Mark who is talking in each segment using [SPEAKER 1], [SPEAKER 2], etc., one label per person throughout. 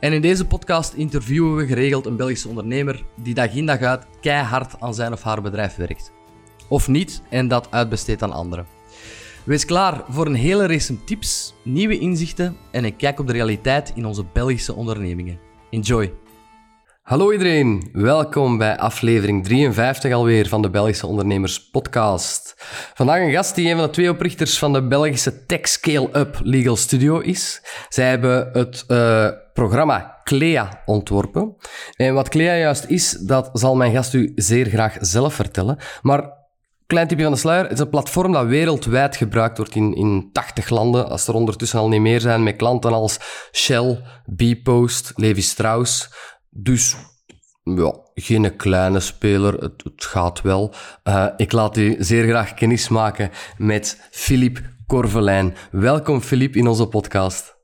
[SPEAKER 1] En in deze podcast interviewen we geregeld een Belgische ondernemer die dag in dag uit keihard aan zijn of haar bedrijf werkt. Of niet en dat uitbesteedt aan anderen. Wees klaar voor een hele race tips, nieuwe inzichten en een kijk op de realiteit in onze Belgische ondernemingen. Enjoy! Hallo iedereen, welkom bij aflevering 53 alweer van de Belgische Ondernemers Podcast. Vandaag een gast die een van de twee oprichters van de Belgische Tech Scale-Up Legal Studio is. Zij hebben het uh, programma Clea ontworpen. En wat Clea juist is, dat zal mijn gast u zeer graag zelf vertellen. Maar Klein tipje van de sluier, het is een platform dat wereldwijd gebruikt wordt in, in 80 landen, als er ondertussen al niet meer zijn, met klanten als Shell, Bpost, Levi Strauss. Dus ja, geen kleine speler, het, het gaat wel. Uh, ik laat u zeer graag kennis maken met Philippe Korvelijn. Welkom Philippe in onze podcast.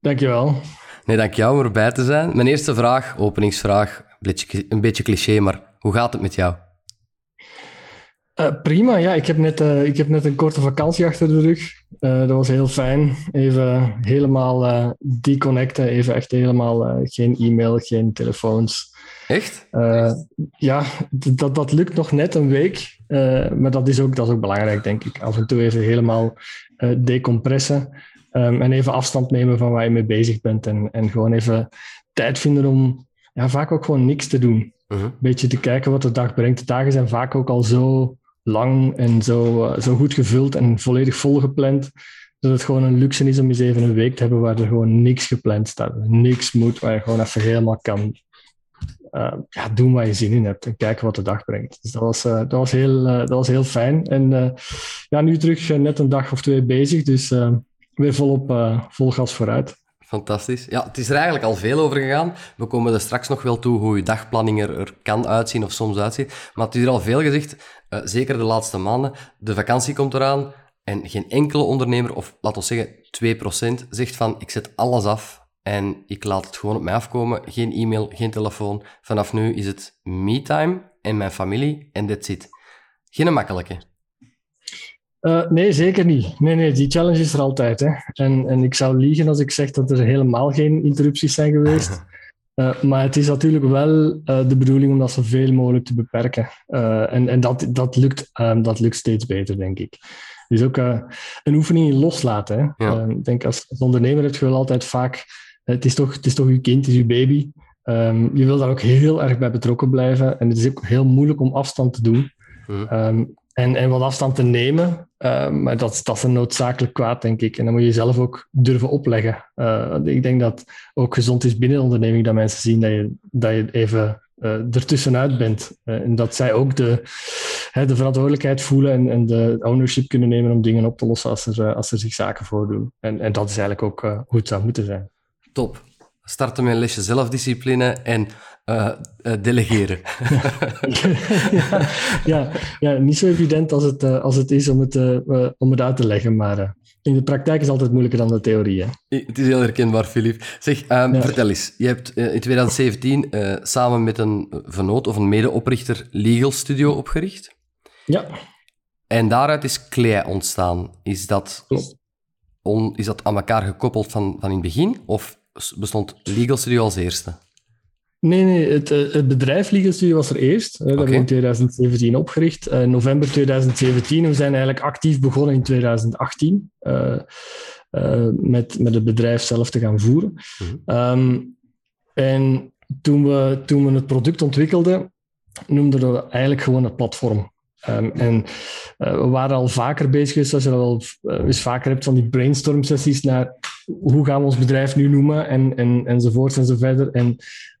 [SPEAKER 2] Dankjewel.
[SPEAKER 1] Nee, dank jou om erbij te zijn. Mijn eerste vraag, openingsvraag, een beetje, een beetje cliché, maar hoe gaat het met jou?
[SPEAKER 2] Uh, prima, ja. Ik heb, net, uh, ik heb net een korte vakantie achter de rug. Uh, dat was heel fijn. Even helemaal deconnecten. Even echt helemaal geen e-mail, geen telefoons.
[SPEAKER 1] Echt?
[SPEAKER 2] ja, dat, dat lukt nog net een week. maar dat is, ook, dat is ook belangrijk, denk ik. Af en toe even helemaal decompressen. Um, en even afstand nemen van waar je mee bezig bent. En, en gewoon even tijd vinden om ja, vaak ook gewoon niks te doen. Een beetje te kijken wat de dag brengt. De dagen zijn vaak ook al zo lang en zo, uh, zo goed gevuld en volledig volgepland. Dat het gewoon een luxe is om eens even een week te hebben waar er gewoon niks gepland staat. Niks moet, waar je gewoon even helemaal kan uh, ja, doen waar je zin in hebt en kijken wat de dag brengt. Dus dat was, uh, dat was, heel, dat was heel fijn. En ja, nu terug net een dag of twee bezig, dus weer volop vol gas vooruit.
[SPEAKER 1] Fantastisch. Ja, het is er eigenlijk al veel over gegaan. We komen er straks nog wel toe hoe je dagplanning er, kan uitzien of soms uitziet. Maar het is er al veel gezegd, uh, zeker de laatste maanden. De vakantie komt eraan en geen enkele ondernemer, of laten we zeggen 2%, zegt van ik zet alles af en ik laat het gewoon op mij afkomen. Geen e-mail, geen telefoon. Vanaf nu is het me-time en mijn familie en that's it. Geen makkelijke.
[SPEAKER 2] Uh, nee, zeker niet. Nee, nee, die challenge is er altijd. Hè. En, en ik zou liegen als ik zeg dat er helemaal geen interrupties zijn geweest. Uh, maar het is natuurlijk wel uh, de bedoeling om dat zoveel mogelijk te beperken. en en dat, dat, lukt, um, dat lukt steeds beter, denk ik. Dus ook een oefening in loslaten. Hè. Ja. ik denk als, als ondernemer heb je wel altijd vaak... Het is toch, het is toch je kind, het is je baby. Um, je wil daar ook heel erg bij betrokken blijven. En het is ook heel moeilijk om afstand te doen. Um, en, en wat afstand te nemen. Uh, maar dat, dat is een noodzakelijk kwaad, denk ik. En dan moet je zelf ook durven opleggen. Uh, ik denk dat ook gezond is binnen de onderneming dat mensen zien dat je, dat je even uh, ertussenuit bent. en dat zij ook de, hè, de verantwoordelijkheid voelen en, en de ownership kunnen nemen om dingen op te lossen als er, als er zich zaken voordoen. En, en dat is eigenlijk ook hoe het zou moeten zijn.
[SPEAKER 1] Top. Starten met een lesje zelfdiscipline en uh, delegeren.
[SPEAKER 2] ja, ja, ja, niet zo evident als het, uh, als het is om het, om het uit te leggen, maar in de praktijk is het altijd moeilijker dan de theorie. Hè?
[SPEAKER 1] Het is heel herkenbaar, Filip. Zeg, ja. vertel eens. Je hebt in 2017 samen met een vernoot of een medeoprichter Legal Studio opgericht.
[SPEAKER 2] Ja.
[SPEAKER 1] En daaruit is Clea ontstaan. Is dat, on, is dat aan elkaar gekoppeld van, van in het begin? Of bestond Legal Studio als eerste?
[SPEAKER 2] Nee, nee het, eh, het bedrijf Legal Studio was er eerst. Dat hebben we in 2017 opgericht. Uh, november 2017. We zijn eigenlijk actief begonnen in 2018 uh, uh, met, met het bedrijf zelf te gaan voeren. Mhm. um, en toen we, toen we het product ontwikkelden, noemden we eigenlijk gewoon het platform. Um, en uh, we waren al vaker bezig, zoals je al eens vaker hebt, van die brainstorm sessies naar hoe gaan we ons bedrijf nu noemen en, en, enzovoort en zo verder. En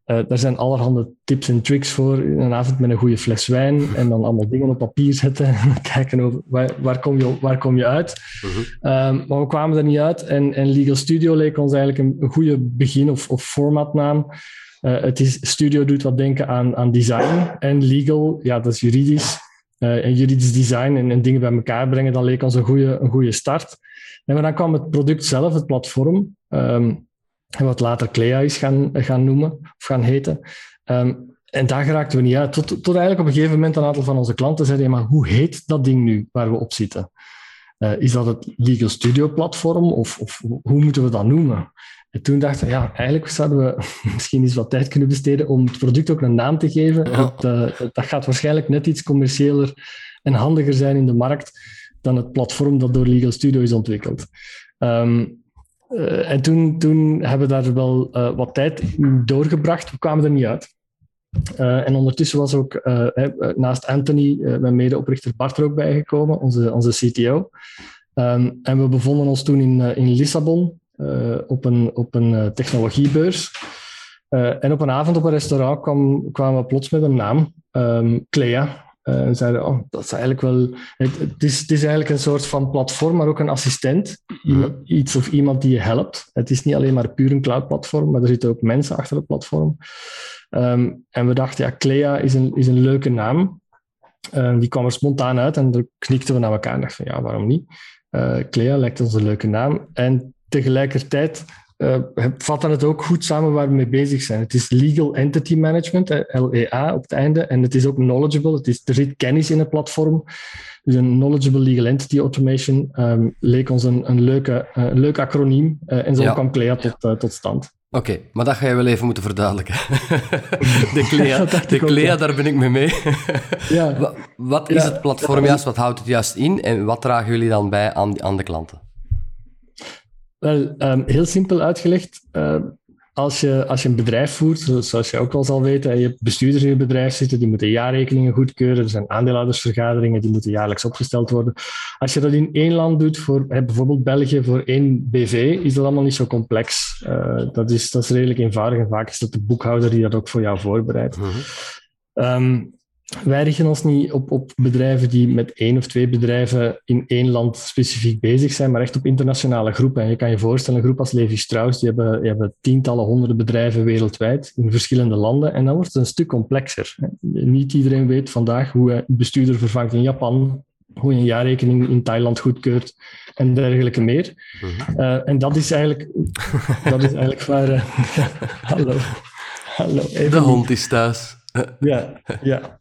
[SPEAKER 2] uh, daar zijn allerhande tips en tricks voor. Een avond met een goede fles wijn en dan allemaal dingen op papier zetten en kijken over waar, waar, kom, je, waar kom je uit. Uh-huh. Um, maar we kwamen er niet uit en, en Legal Studio leek ons eigenlijk een, een goede begin- of, of formatnaam. het is, studio doet wat denken aan, aan design en legal, ja, dat is juridisch. en juridisch design en, en, dingen bij elkaar brengen, dat leek ons een goede, een goede start. En dan kwam het product zelf, het platform, um, wat later Clea is gaan, gaan noemen of gaan heten. Ehm, en daar geraakten we niet uit. Tot, tot eigenlijk op een gegeven moment een aantal van onze klanten zeiden, maar hoe heet dat ding nu waar we op zitten? Uh, is dat het Legal Studio platform of, of hoe moeten we dat noemen? En toen dachten we, ja, eigenlijk zouden we misschien eens wat tijd kunnen besteden om het product ook een naam te geven. Dat, uh, dat gaat waarschijnlijk net iets commerciëler en handiger zijn in de markt dan het platform dat door Legal Studio is ontwikkeld. Um, uh, en toen, toen hebben we daar wel uh, wat tijd doorgebracht. We kwamen er niet uit. Uh, en ondertussen was ook naast Anthony mijn medeoprichter Bart er ook bijgekomen, onze, onze CTO. Um, en we bevonden ons toen in, in Lissabon op een, op een technologiebeurs. en op een avond op een restaurant kwam, kwamen we plots met een naam, um, Clea. Uh, en zeiden, oh, dat is eigenlijk wel... Het, het, is, het is eigenlijk een soort van platform, maar ook een assistent. Iemand, iets of iemand die je helpt. Het is niet alleen maar puur een cloud-platform, maar er zitten ook mensen achter het platform. Um, en we dachten, ja, Clea is een, is een leuke naam. Um, die kwam er spontaan uit en dan knikten we naar elkaar en dachten, ja, waarom niet? Uh, Clea lijkt ons een leuke naam. En tegelijkertijd uh, vatten het ook goed samen waar we mee bezig zijn. Het is Legal Entity Management, LEA op het einde, en het is ook knowledgeable. Het is, er zit kennis in het platform. Dus een Knowledgeable Legal Entity Automation um, leek ons een, een, leuke, uh, een leuk acroniem uh, en zo ja. kwam CLEA tot, uh, tot stand.
[SPEAKER 3] Oké, okay, maar dat ga je wel even moeten verduidelijken. de CLEA, de CLEA daar ben ik mee mee. ja. Wat, wat is ja, het platform juist, wat houdt het juist in en wat dragen jullie dan bij aan, aan de klanten?
[SPEAKER 2] Wel, um, heel simpel uitgelegd. Uh, als, je, als je een bedrijf voert, zoals je ook wel zal weten, en je hebt bestuurders in je bedrijf zitten, die moeten jaarrekeningen goedkeuren. Er zijn aandeelhoudersvergaderingen, die moeten jaarlijks opgesteld worden. Als je dat in één land doet, voor bijvoorbeeld België, voor één BV, is dat allemaal niet zo complex. Uh, dat, is, dat is redelijk eenvoudig en vaak is dat de boekhouder die dat ook voor jou voorbereidt. Mm -hmm. um, wij richten ons niet op, op bedrijven die met één of twee bedrijven in één land specifiek bezig zijn, maar echt op internationale groepen. En je kan je voorstellen, een groep als Levi Strauss, die hebben, die hebben tientallen, honderden bedrijven wereldwijd in verschillende landen. En dan wordt het een stuk complexer. Niet iedereen weet vandaag hoe je bestuurder vervangt in Japan, hoe je een jaarrekening in Thailand goedkeurt en dergelijke meer. Mm-hmm. uh, en dat is eigenlijk, dat is eigenlijk waar... Uh, hallo.
[SPEAKER 3] hallo. De hond is thuis
[SPEAKER 2] ja, ja.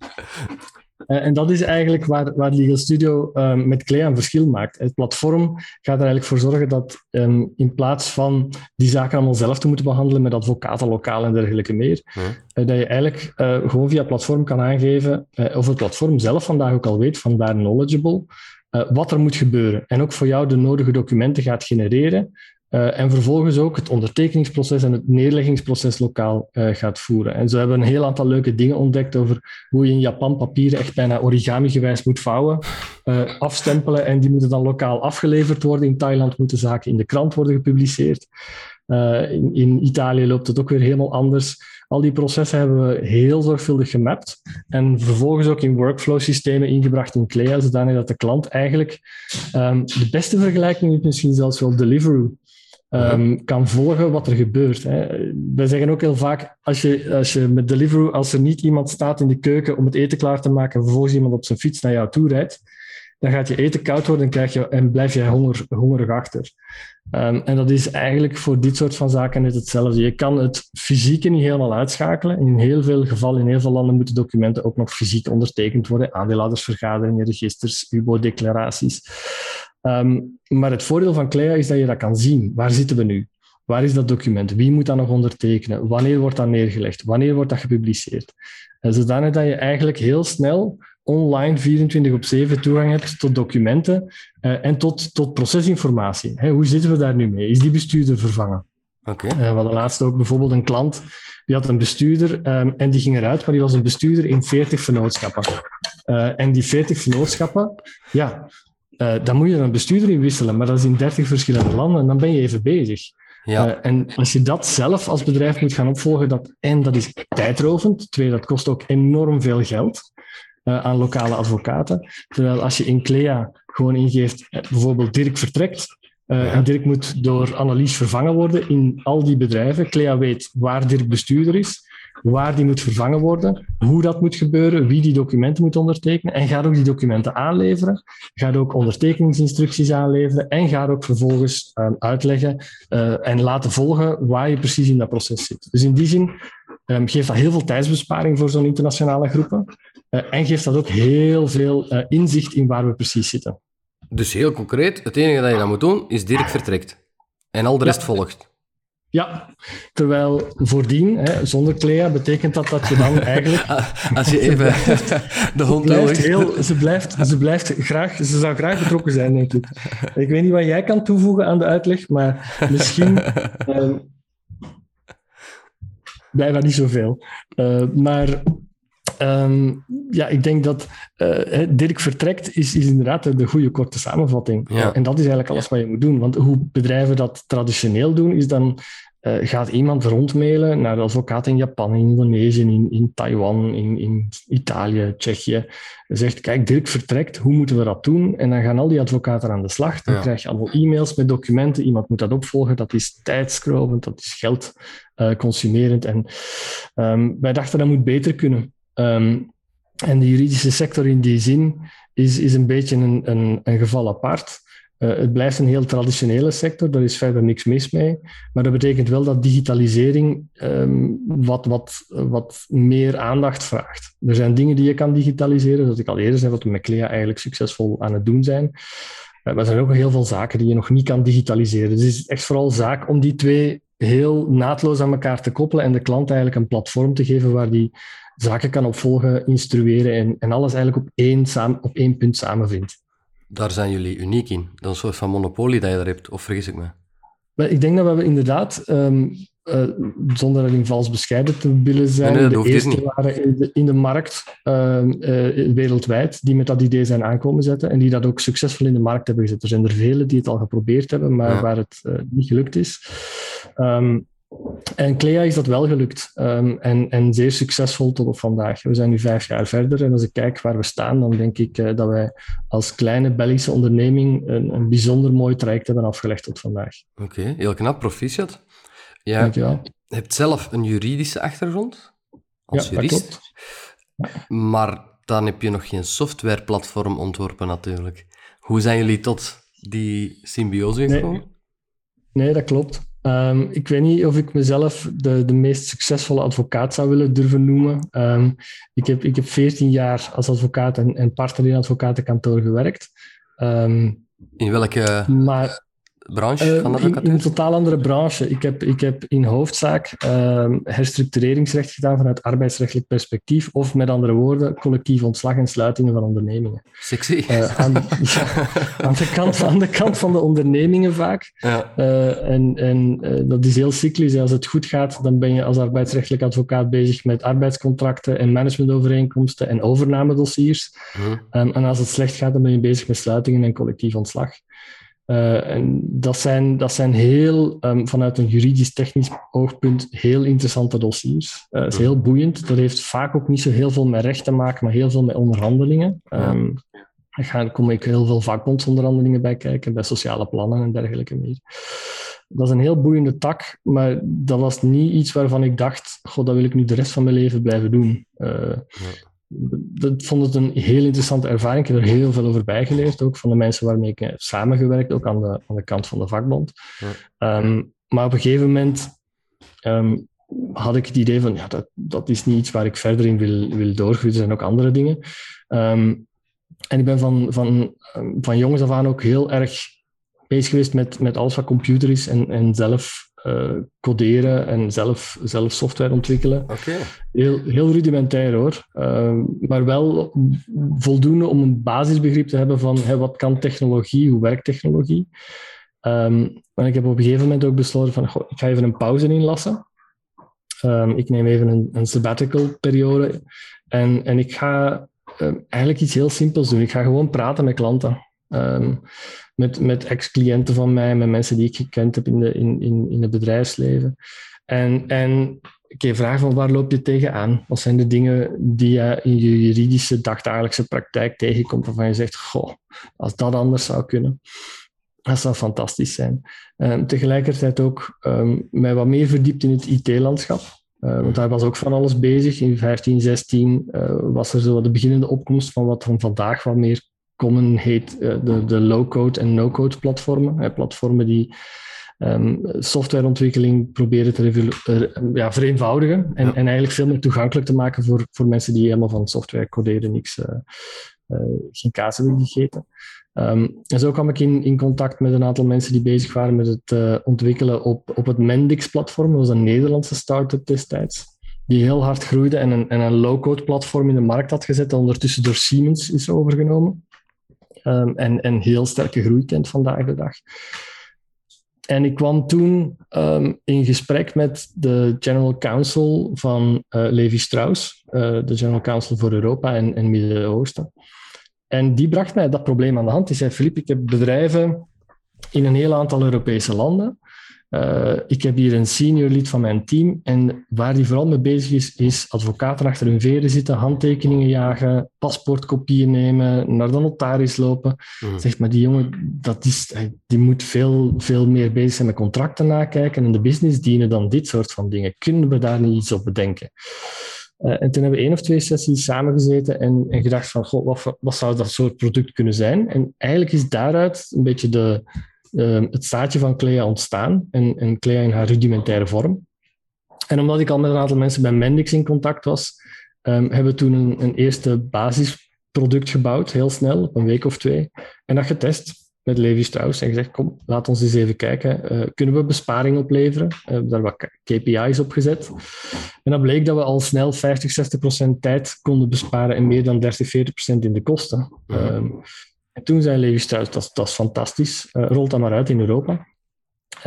[SPEAKER 2] Eh, en dat is eigenlijk waar, waar Legal Studio um, met Clea een verschil maakt. Het platform gaat er eigenlijk voor zorgen dat um, in plaats van die zaken allemaal zelf te moeten behandelen met advocaten lokaal en dergelijke meer, uh, dat je eigenlijk uh, gewoon via het platform kan aangeven, of het platform zelf vandaag ook al weet, vandaar knowledgeable, wat er moet gebeuren. En ook voor jou de nodige documenten gaat genereren, uh, en vervolgens ook het ondertekeningsproces en het neerleggingsproces lokaal uh, gaat voeren. En zo hebben een heel aantal leuke dingen ontdekt over hoe je in Japan papieren echt bijna origami-gewijs moet vouwen, uh, afstempelen en die moeten dan lokaal afgeleverd worden. In Thailand moeten zaken in de krant worden gepubliceerd. In, in, Italië loopt het ook weer helemaal anders. Al die processen hebben we heel zorgvuldig gemapt en vervolgens ook in workflow-systemen ingebracht in Clea, zodanig dat de klant eigenlijk um, de beste vergelijking is misschien zelfs wel Deliveroo um, kan volgen wat er gebeurt. Hè. Wij zeggen ook heel vaak, als je, als je met Deliveroo, als er niet iemand staat in de keuken om het eten klaar te maken en vervolgens iemand op zijn fiets naar jou toe rijdt, dan gaat je eten koud worden en, krijg je, en blijf je honger, hongerig achter. Um, en dat is eigenlijk voor dit soort van zaken net hetzelfde. Je kan het fysieke niet helemaal uitschakelen. In heel veel gevallen, in heel veel landen, moeten documenten ook nog fysiek ondertekend worden. Aandeelhoudersvergaderingen, registers, UBO-declaraties. Um, maar het voordeel van Clea is dat je dat kan zien. Waar zitten we nu? Waar is dat document? Wie moet dat nog ondertekenen? Wanneer wordt dat neergelegd? Wanneer wordt dat gepubliceerd? En zodanig dat je eigenlijk heel snel online 24 op 7 toegang hebt tot documenten uh, en tot, tot procesinformatie. Hey, hoe zitten we daar nu mee? Is die bestuurder vervangen? Okay. Uh, we hadden laatst ook bijvoorbeeld een klant, die had een bestuurder um, en die ging eruit, maar die was een bestuurder in 40 vernootschappen. Uh, en die 40 vernootschappen, ja, uh, dan moet je een bestuurder in wisselen, maar dat is in 30 verschillende landen en dan ben je even bezig. Ja. Uh, en als je dat zelf als bedrijf moet gaan opvolgen, dat, en dat is tijdrovend, twee, dat kost ook enorm veel geld uh, aan lokale advocaten. Terwijl als je in Clea gewoon ingeeft, bijvoorbeeld Dirk vertrekt, uh, en Dirk moet door Annelies vervangen worden in al die bedrijven. Clea weet waar Dirk bestuurder is. Waar die moet vervangen worden, hoe dat moet gebeuren, wie die documenten moet ondertekenen en gaat ook die documenten aanleveren, gaat ook ondertekeningsinstructies aanleveren en gaat ook vervolgens um, uitleggen uh, en laten volgen waar je precies in dat proces zit. Dus in die zin um, geeft dat heel veel tijdsbesparing voor zo'n internationale groepen uh, en geeft dat ook heel veel uh, inzicht in waar we precies zitten.
[SPEAKER 1] Dus heel concreet, het enige dat je dan moet doen is Dirk vertrekt. En al de rest ja. volgt.
[SPEAKER 2] Ja, terwijl voordien, hè, zonder Clea, betekent dat dat je dan eigenlijk...
[SPEAKER 1] Als je even de hond
[SPEAKER 2] blijft heel, ze, blijft, ze blijft graag... Ze zou graag betrokken zijn, denk ik. Ik weet niet wat jij kan toevoegen aan de uitleg, maar misschien... bijna niet zoveel. Uh, maar Um, ja, ik denk dat uh, Dirk vertrekt is, is inderdaad de goede korte samenvatting. Ja. En dat is eigenlijk alles wat je moet doen. Want hoe bedrijven dat traditioneel doen, is dan uh, gaat iemand rondmailen naar de advocaat in Japan, in Indonesië, in, in Taiwan, in, in Italië, Tsjechië. Zegt, kijk, Dirk vertrekt, hoe moeten we dat doen? En dan gaan al die advocaten aan de slag. Dan ja. krijg je allemaal e-mails met documenten. Iemand moet dat opvolgen. Dat is tijdskrovend, dat is geld uh, consumerend. En um, wij dachten dat moet beter kunnen. Um, en de juridische sector in die zin is, is een beetje een, een, een geval apart. Uh, het blijft een heel traditionele sector, daar is verder niks mis mee. Maar dat betekent wel dat digitalisering um, wat, wat, wat meer aandacht vraagt. Er zijn dingen die je kan digitaliseren, zoals ik al eerder zei, wat we met Clea eigenlijk succesvol aan het doen zijn. Uh, maar er zijn ook heel veel zaken die je nog niet kan digitaliseren. Dus het is echt vooral zaak om die twee heel naadloos aan elkaar te koppelen en de klant eigenlijk een platform te geven waar die zaken kan opvolgen, instrueren en, en alles eigenlijk op één, samen, op één punt samenvindt.
[SPEAKER 1] Daar zijn jullie uniek in. Dat is een soort van monopolie dat je daar hebt, of vergis ik me?
[SPEAKER 2] Wel, ik denk dat we inderdaad, um, uh, zonder erin vals bescheiden te willen zijn,
[SPEAKER 1] nee, nee,
[SPEAKER 2] de eerste waren in de, in de markt uh, uh, wereldwijd die met dat idee zijn aankomen zetten en die dat ook succesvol in de markt hebben gezet. Er zijn er vele die het al geprobeerd hebben, maar ja. waar het niet gelukt is. Um, en Clea is dat wel gelukt um, en, en zeer succesvol tot op vandaag. We zijn nu vijf jaar verder en als ik kijk waar we staan, dan denk ik uh, dat wij als kleine Belgische onderneming een, een bijzonder mooi traject hebben afgelegd tot vandaag.
[SPEAKER 1] Oké, okay, heel knap, proficiat. Jij Dankjewel. hebt zelf een juridische achtergrond als
[SPEAKER 2] ja,
[SPEAKER 1] jurist. Maar dan heb je nog geen softwareplatform ontworpen natuurlijk. Hoe zijn jullie tot die symbiose gekomen?
[SPEAKER 2] Nee. nee, dat klopt. Um, ik weet niet of ik mezelf de, de meest succesvolle advocaat zou willen durven noemen. Um, ik, heb, ik heb 14 jaar als advocaat en, en partner in advocatenkantoor gewerkt. Um,
[SPEAKER 1] in welke
[SPEAKER 2] maar,
[SPEAKER 1] branche
[SPEAKER 2] uh,
[SPEAKER 1] van de
[SPEAKER 2] advocatuur? In, in, een totaal andere branche. Ik heb, ik heb in hoofdzaak herstructureringsrecht gedaan vanuit arbeidsrechtelijk perspectief, of met andere woorden, collectief ontslag en sluitingen van ondernemingen.
[SPEAKER 1] Sexy.
[SPEAKER 2] Uh, aan, ja, aan, de kant, aan de kant van de ondernemingen vaak.
[SPEAKER 1] Ja.
[SPEAKER 2] Uh, en en uh, dat is heel cyclisch. Als het goed gaat, dan ben je als arbeidsrechtelijk advocaat bezig met arbeidscontracten en managementovereenkomsten en overnamedossiers.
[SPEAKER 1] Mhm.
[SPEAKER 2] Um, en als het slecht gaat, dan ben je bezig met sluitingen en collectief ontslag. Uh, en dat zijn, dat zijn heel, um, vanuit een juridisch-technisch oogpunt, heel interessante dossiers. Uh, dat is heel boeiend. Dat heeft vaak ook niet zo heel veel met recht te maken, maar heel veel met onderhandelingen. Um, er gaan, komen ook heel veel vakbondsonderhandelingen bij kijken, bij sociale plannen en dergelijke meer. Dat is een heel boeiende tak, maar dat was niet iets waarvan ik dacht, god, dat wil ik nu de rest van mijn leven blijven doen. Uh,
[SPEAKER 1] ja
[SPEAKER 2] ik vond het een heel interessante ervaring. Ik heb er heel veel over bijgeleerd, ook van de mensen waarmee ik heb samengewerkt, ook aan de, aan de kant van de vakbond.
[SPEAKER 1] Ja.
[SPEAKER 2] Um, maar op een gegeven moment um, had ik het idee van, ja, dat, dat is niet iets waar ik verder in wil, wil doorgroeien. Er zijn ook andere dingen. Um, en ik ben van, van, van jongens af aan ook heel erg bezig geweest met, met alles wat computer is en, en zelf coderen en zelf, zelf software ontwikkelen.
[SPEAKER 1] Okay.
[SPEAKER 2] Heel, heel rudimentair hoor, uh, maar wel voldoende om een basisbegrip te hebben van hey, wat kan technologie, hoe werkt technologie. Um, en ik heb op een gegeven moment ook besloten van goh, ik ga even een pauze inlassen. Um, ik neem even een, een sabbatical periode en, en ik ga um, eigenlijk iets heel simpels doen. Ik ga gewoon praten met klanten. Um, met, met ex-cliënten van mij, met mensen die ik gekend heb in, de, in, in, in het bedrijfsleven. En, en ik okay, vraag van waar loop je tegenaan? Wat zijn de dingen die je in je juridische dagdagelijkse praktijk tegenkomt waarvan je zegt, goh, als dat anders zou kunnen, dat zou fantastisch zijn. Um, tegelijkertijd ook um, mij wat meer verdiept in het IT-landschap. Want daar was ook van alles bezig. In 15, 16 uh, was er zo de beginnende opkomst van wat van vandaag wat meer common heet uh, de, de low-code en no-code platformen. platformen die um, softwareontwikkeling proberen te ja, vereenvoudigen en, ja. en eigenlijk veel meer toegankelijk te maken voor, voor mensen die helemaal van software coderen niks, geen kaas hebben gegeten. Um, en zo kwam ik in, in contact met een aantal mensen die bezig waren met het uh, ontwikkelen op, op het Mendix-platform. Dat was een Nederlandse start-up destijds, die heel hard groeide en een, en een low-code platform in de markt had gezet, dat ondertussen door Siemens is overgenomen. Um, en, heel sterke groei kent vandaag de dag. En ik kwam toen um, in gesprek met de General Counsel van uh, Levi Strauss, uh, de General Counsel voor Europa en, en Midden-Oosten. En die bracht mij dat probleem aan de hand. Die zei, Filip, ik heb bedrijven in een heel aantal Europese landen. Uh, ik heb hier een senior lid van mijn team en waar die vooral mee bezig is, is advocaten achter hun veren zitten, handtekeningen jagen, paspoortkopieën nemen, naar de notaris lopen. Mm. Zegt, maar die jongen, dat is, die moet veel, veel meer bezig zijn met contracten nakijken en de business dienen dan dit soort van dingen. Kunnen we daar niet iets op bedenken? Uh, en toen hebben we één of twee sessies samengezeten en, en gedacht van, goh, wat, wat zou dat soort product kunnen zijn? En eigenlijk is daaruit een beetje de, uh, het zaadje van Clea ontstaan en, en Clea in haar rudimentaire vorm. En omdat ik al met een aantal mensen bij Mendix in contact was, um, hebben we toen een, een eerste basisproduct gebouwd, heel snel, op een week of twee, en dat getest met Levi Strauss en gezegd, kom, laat ons eens even kijken. Uh, kunnen we besparing opleveren? We hebben daar wat KPI's op gezet. En dan bleek dat we al snel 50, 60 procent tijd konden besparen en meer dan 30, 40 procent in de kosten. Mhm. Um, en toen zei Levi Strauss, dat, dat is fantastisch, uh, rolt dat maar uit in Europa.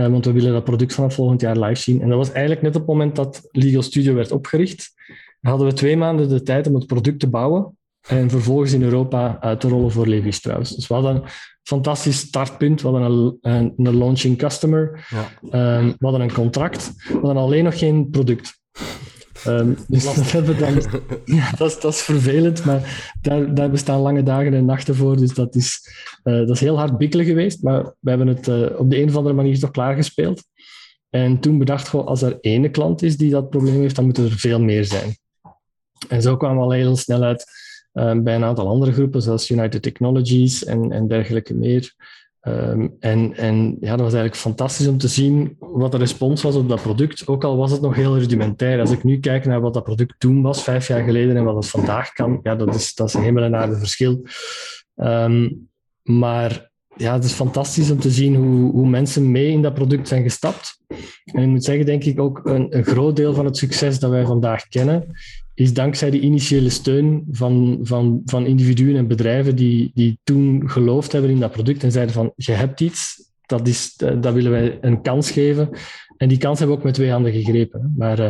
[SPEAKER 2] Uh, want we willen dat product vanaf volgend jaar live zien. En dat was eigenlijk net op het moment dat Legal Studio werd opgericht. Hadden we twee maanden de tijd om het product te bouwen en vervolgens in Europa uit te rollen voor Levi Strauss. Dus we hadden een fantastisch startpunt. We hadden een, een, een launching customer. Ja. Um, we hadden een contract. We hadden alleen nog geen product. Um, dus dat, ja, dat, is, dat is vervelend, maar daar, daar bestaan lange dagen en nachten voor. Dus dat is, uh, dat is heel hard bikkelen geweest. Maar we hebben het uh, op de een of andere manier toch klaargespeeld. En toen bedacht we, als er ene klant is die dat probleem heeft, dan moeten er veel meer zijn. En zo kwamen we al heel snel uit um, bij een aantal andere groepen, zoals United Technologies en, en dergelijke meer. Um, en, en ja, dat was eigenlijk fantastisch om te zien wat de respons was op dat product, ook al was het nog heel rudimentair. Als ik nu kijk naar wat dat product toen was, vijf jaar geleden, en wat het vandaag kan, ja, dat is, dat is een hemel en aarde verschil. Um, maar ja, het is fantastisch om te zien hoe, hoe mensen mee in dat product zijn gestapt. En ik moet zeggen, denk ik ook een, een groot deel van het succes dat wij vandaag kennen, is dankzij de initiële steun van, van, van individuen en bedrijven die, die toen geloofd hebben in dat product en zeiden van, je hebt iets, dat, is, eh, dat willen wij een kans geven. En die kans hebben we ook met twee handen gegrepen. Maar uh,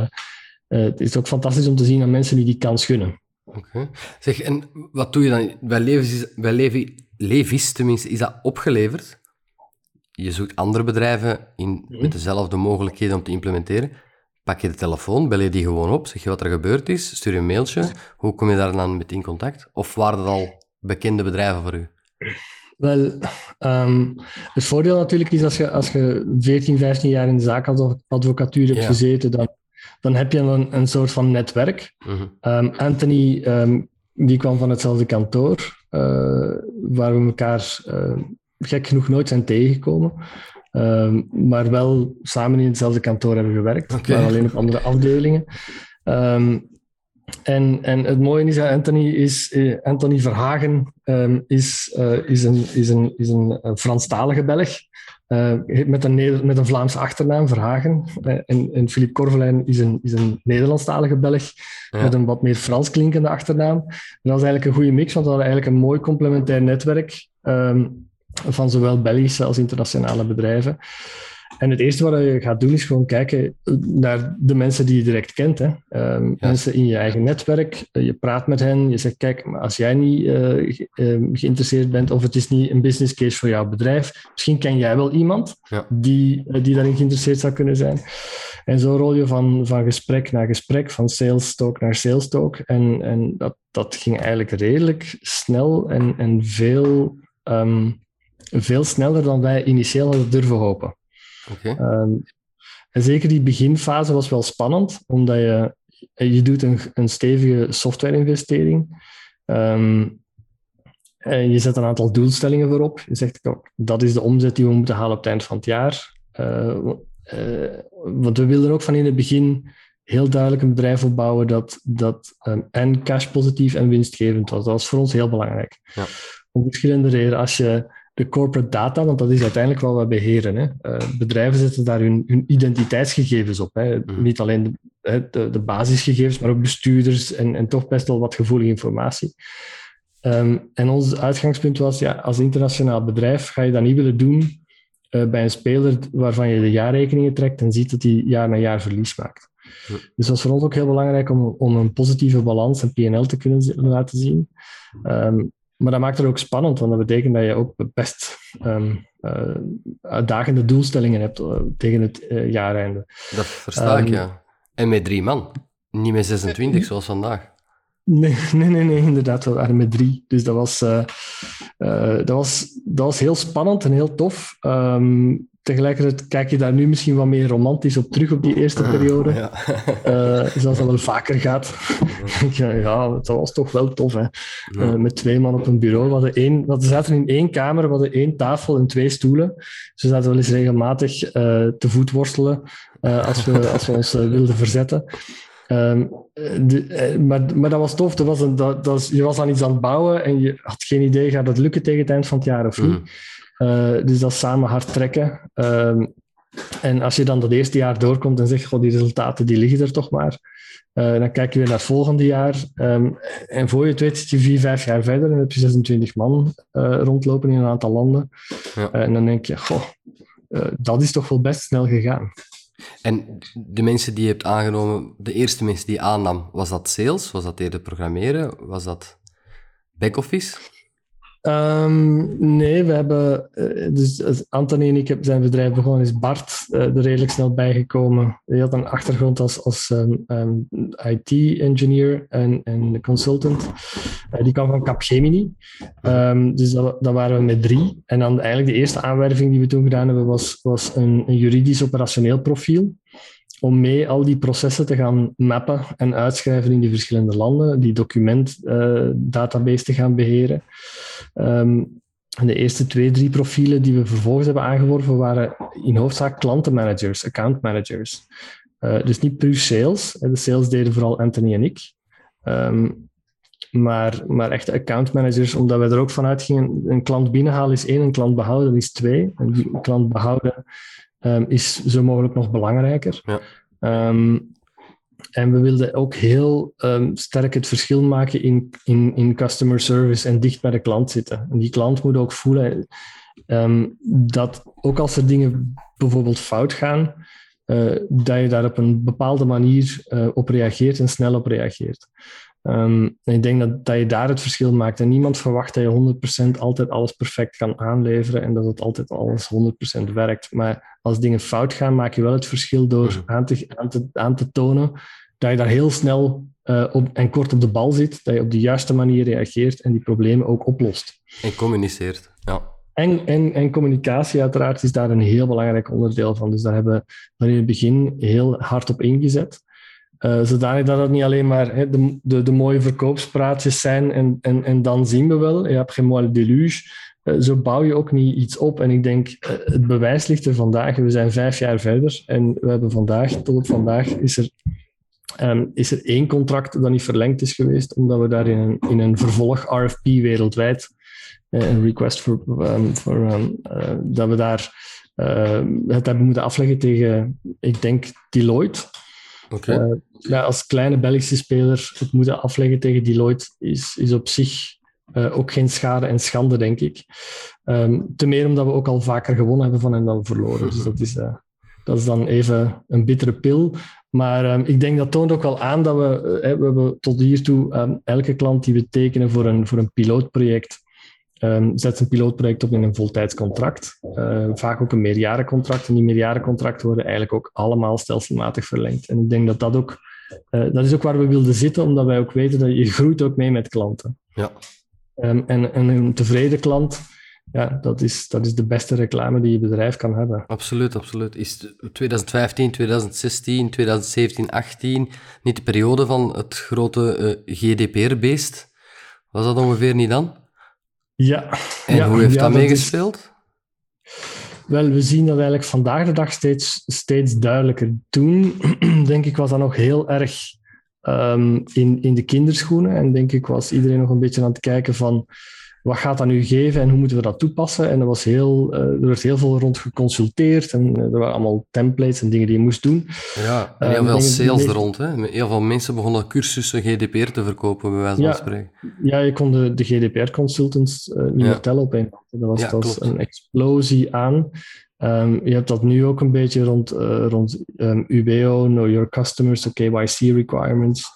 [SPEAKER 2] uh, het is ook fantastisch om te zien aan mensen die die kans gunnen.
[SPEAKER 1] Oké. Zeg, en wat doe je dan? Bij Levis, bij Levi, Levis tenminste, is dat opgeleverd? Je zoekt andere bedrijven in, met dezelfde mogelijkheden om te implementeren. Pak je de telefoon, bel je die gewoon op, zeg je wat er gebeurd is, stuur je een mailtje. Hoe kom je daar dan met in contact? Of waren dat al bekende bedrijven voor u?
[SPEAKER 2] Wel, um, het voordeel natuurlijk is als je, als je 14, 15 jaar in de zaakadvocatuur hebt gezeten, dan, dan heb je een, een soort van netwerk. Mm um, Anthony, um, die kwam van hetzelfde kantoor, uh, waar we elkaar uh, gek genoeg nooit zijn tegengekomen. Um, maar wel samen in hetzelfde kantoor hebben gewerkt, okay. maar alleen op andere afdelingen. Um, en, en het mooie is dat Anthony, is, uh, Anthony Verhagen um, is, uh, is, een, is, een, is een Franstalige Belg. Uh, met, een met een Vlaamse achternaam, Verhagen. en, en Philippe Korvelijn is een, is een Nederlandstalige Belg ja. met een wat meer Frans klinkende achternaam. En dat is eigenlijk een goede mix, want we hadden eigenlijk een mooi complementair netwerk. Um, van zowel Belgische als internationale bedrijven. En het eerste wat je gaat doen is gewoon kijken naar de mensen die je direct kent. Hè. Um, Mensen in je eigen netwerk. Eh, je praat met hen. Je zegt, kijk, als jij niet uh, geïnteresseerd bent of het is niet een business case voor jouw bedrijf, misschien ken jij wel iemand ja. die, uh, die daarin geïnteresseerd zou kunnen zijn. En zo rol je van, van gesprek naar gesprek, van sales talk naar sales talk. En, en dat, dat ging eigenlijk redelijk snel en, en veel... Um, veel sneller dan wij initieel hadden durven hopen. Okay. Um, En zeker die beginfase was wel spannend, omdat je, je doet een, een stevige software-investering. Ehm, en je zet een aantal doelstellingen voorop. Je zegt, dat is de omzet die we moeten halen op het eind van het jaar. Uh, want we wilden ook van in het begin heel duidelijk een bedrijf opbouwen dat, dat um, en cash positief en winstgevend was. Dat was voor ons heel belangrijk. Ja. Om verschillende redenen. Als je de corporate data, want dat is uiteindelijk wat we beheren. Hè. Uh, bedrijven zetten daar hun, hun identiteitsgegevens op. Hè. Mm. Niet alleen de, de, de, basisgegevens, maar ook bestuurders en, en toch best wel wat gevoelige informatie. Um, en ons uitgangspunt was, ja, als internationaal bedrijf ga je dat niet willen doen uh, bij een speler waarvan je de jaarrekeningen trekt en ziet dat hij jaar na jaar verlies maakt. Dus dat was voor ons ook heel belangrijk om, om een positieve balans en PNL te kunnen laten zien. Um, maar dat maakt het ook spannend, want dat betekent dat je ook best um, uh, uitdagende doelstellingen hebt uh, tegen het uh, jaareinde.
[SPEAKER 1] Dat versta ik, ja. En met drie man, niet met 26 zoals vandaag.
[SPEAKER 2] Nee, nee, nee, nee, inderdaad, we waren met drie. Dus dat was, dat was, dat was heel spannend en heel tof. Um, tegelijkertijd kijk je daar nu misschien wat meer romantisch op terug op die eerste periode. Ja. Uh, zoals dat wel vaker gaat. ja, ja, dat was toch wel tof. Hè? Uh, met twee man op een bureau. We, hadden één, we zaten in één kamer, we hadden één tafel en twee stoelen. Dus we zaten wel eens regelmatig uh, te voet worstelen als, we, als we ons wilden verzetten. Um, de, maar, maar dat was tof. Dat was een, dat, dat was, je was aan iets aan het bouwen en je had geen idee, gaat het lukken tegen het eind van het jaar of niet? Mm. Uh, dus dat samen hard trekken. Uh, en als je dan dat eerste jaar doorkomt en zegt, goh, die resultaten die liggen er toch maar. Uh, dan kijk je weer naar het volgende jaar. Um, en voor je het weet zit je vier, vijf jaar verder en heb je 26 man uh, rondlopen in een aantal landen. Ja. en dan denk je, goh, dat is toch wel best snel gegaan.
[SPEAKER 1] En de mensen die je hebt aangenomen, de eerste mensen die je aannam, was dat sales? Was dat eerder programmeren? Was dat back-office?
[SPEAKER 2] Um, nee, we hebben, uh, dus Anthony en ik heb zijn bedrijf begonnen, is Bart uh, er redelijk snel bijgekomen. Hij had een achtergrond als, als um, um, IT-engineer en, en consultant. Die kwam van Capgemini. dus dat, waren we met drie. En dan eigenlijk de eerste aanwerving die we toen gedaan hebben, was, was een, een juridisch operationeel profiel om mee al die processen te gaan mappen en uitschrijven in die verschillende landen, die documentdatabase uh, te gaan beheren. Um, de eerste twee, drie profielen die we vervolgens hebben aangeworven waren in hoofdzaak klantenmanagers, accountmanagers. Uh, dus niet puur sales. De sales deden vooral Anthony en ik. Um, maar, maar echte accountmanagers, omdat wij er ook vanuit gingen, een klant binnenhalen is één, een klant behouden is twee. En die klant behouden um, is zo mogelijk nog belangrijker. Ja. Um, en we wilden ook heel um, sterk het verschil maken in, in, in customer service en dicht bij de klant zitten. En die klant moet ook voelen dat ook als er dingen bijvoorbeeld fout gaan, uh, dat je daar op een bepaalde manier uh, op reageert en snel op reageert. Um, en ik denk dat, dat je daar het verschil maakt. En niemand verwacht dat je 100% altijd alles perfect kan aanleveren en dat het altijd alles 100% werkt. Maar als dingen fout gaan, maak je wel het verschil door mhm. aan te, aan te, aan te tonen dat je daar heel snel uh, op, en kort op de bal zit, dat je op de juiste manier reageert en die problemen ook oplost.
[SPEAKER 1] En communiceert, ja.
[SPEAKER 2] En, en, en communicatie uiteraard is daar een heel belangrijk onderdeel van. Dus daar hebben we in het begin heel hard op ingezet. Uh, zodanig dat het niet alleen maar hè, de, de, de, mooie verkoopspraatjes zijn en, en, en dan zien we wel, je hebt geen mooie deluge. Uh, zo bouw je ook niet iets op. En ik denk, uh, het bewijs ligt er vandaag. We zijn vijf jaar verder en we hebben vandaag, tot op vandaag, is er, um, is er één contract dat niet verlengd is geweest, omdat we daar in een, in een vervolg RFP wereldwijd, een request voor, um, voor um, dat we daar het hebben moeten afleggen tegen, ik denk, Deloitte. Okay. Uh, ja, als kleine Belgische speler het moeten afleggen tegen Deloitte is, is op zich uh, ook geen schade en schande, denk ik. Um, te meer omdat we ook al vaker gewonnen hebben van hen dan verloren. Dus dat is, uh, dat is dan even een bittere pil. Maar um, ik denk dat toont ook wel aan dat we, we hebben tot hiertoe um, elke klant die we tekenen voor een, voor een pilootproject, zet een pilootproject op in een voltijdscontract. Vaak ook een meerjarencontract. En die meerjarencontracten worden eigenlijk ook allemaal stelselmatig verlengd. En ik denk dat dat ook... Dat is ook waar we wilden zitten, omdat wij ook weten dat je groeit ook mee met klanten. Ja. Um, en, en, een tevreden klant ja, dat is, dat is de beste reclame die je bedrijf kan hebben.
[SPEAKER 1] Absoluut, absoluut. Is 2015, 2016, 2017, 18 niet de periode van het grote uh, GDPR-beest? Was dat ongeveer niet dan?
[SPEAKER 2] Ja.
[SPEAKER 1] En
[SPEAKER 2] ja,
[SPEAKER 1] hoe heeft
[SPEAKER 2] ja,
[SPEAKER 1] dat
[SPEAKER 2] dat
[SPEAKER 1] meegespeeld?
[SPEAKER 2] Is... Wel, we zien dat eigenlijk vandaag de dag steeds, steeds duidelijker. Toen, denk ik, was dat nog heel erg um, in, in de kinderschoenen. En denk ik, was iedereen nog een beetje aan het kijken van wat gaat dat nu geven en hoe moeten we dat toepassen? En er, was heel, uh, er werd heel veel rond geconsulteerd en er waren allemaal templates en dingen die je moest doen.
[SPEAKER 1] Ja, en heel uh, veel sales er rond. Hè? Heel veel mensen begonnen cursussen GDPR te verkopen, bij wijze van
[SPEAKER 2] ja,
[SPEAKER 1] spreken.
[SPEAKER 2] Ja, je kon de, de GDPR-consultants uh, niet ja. meer tellen op een Dat was, ja, dat was een explosie aan. Um, je hebt dat nu ook een beetje rond, rond um, UBO, Know Your Customers, de KYC requirements.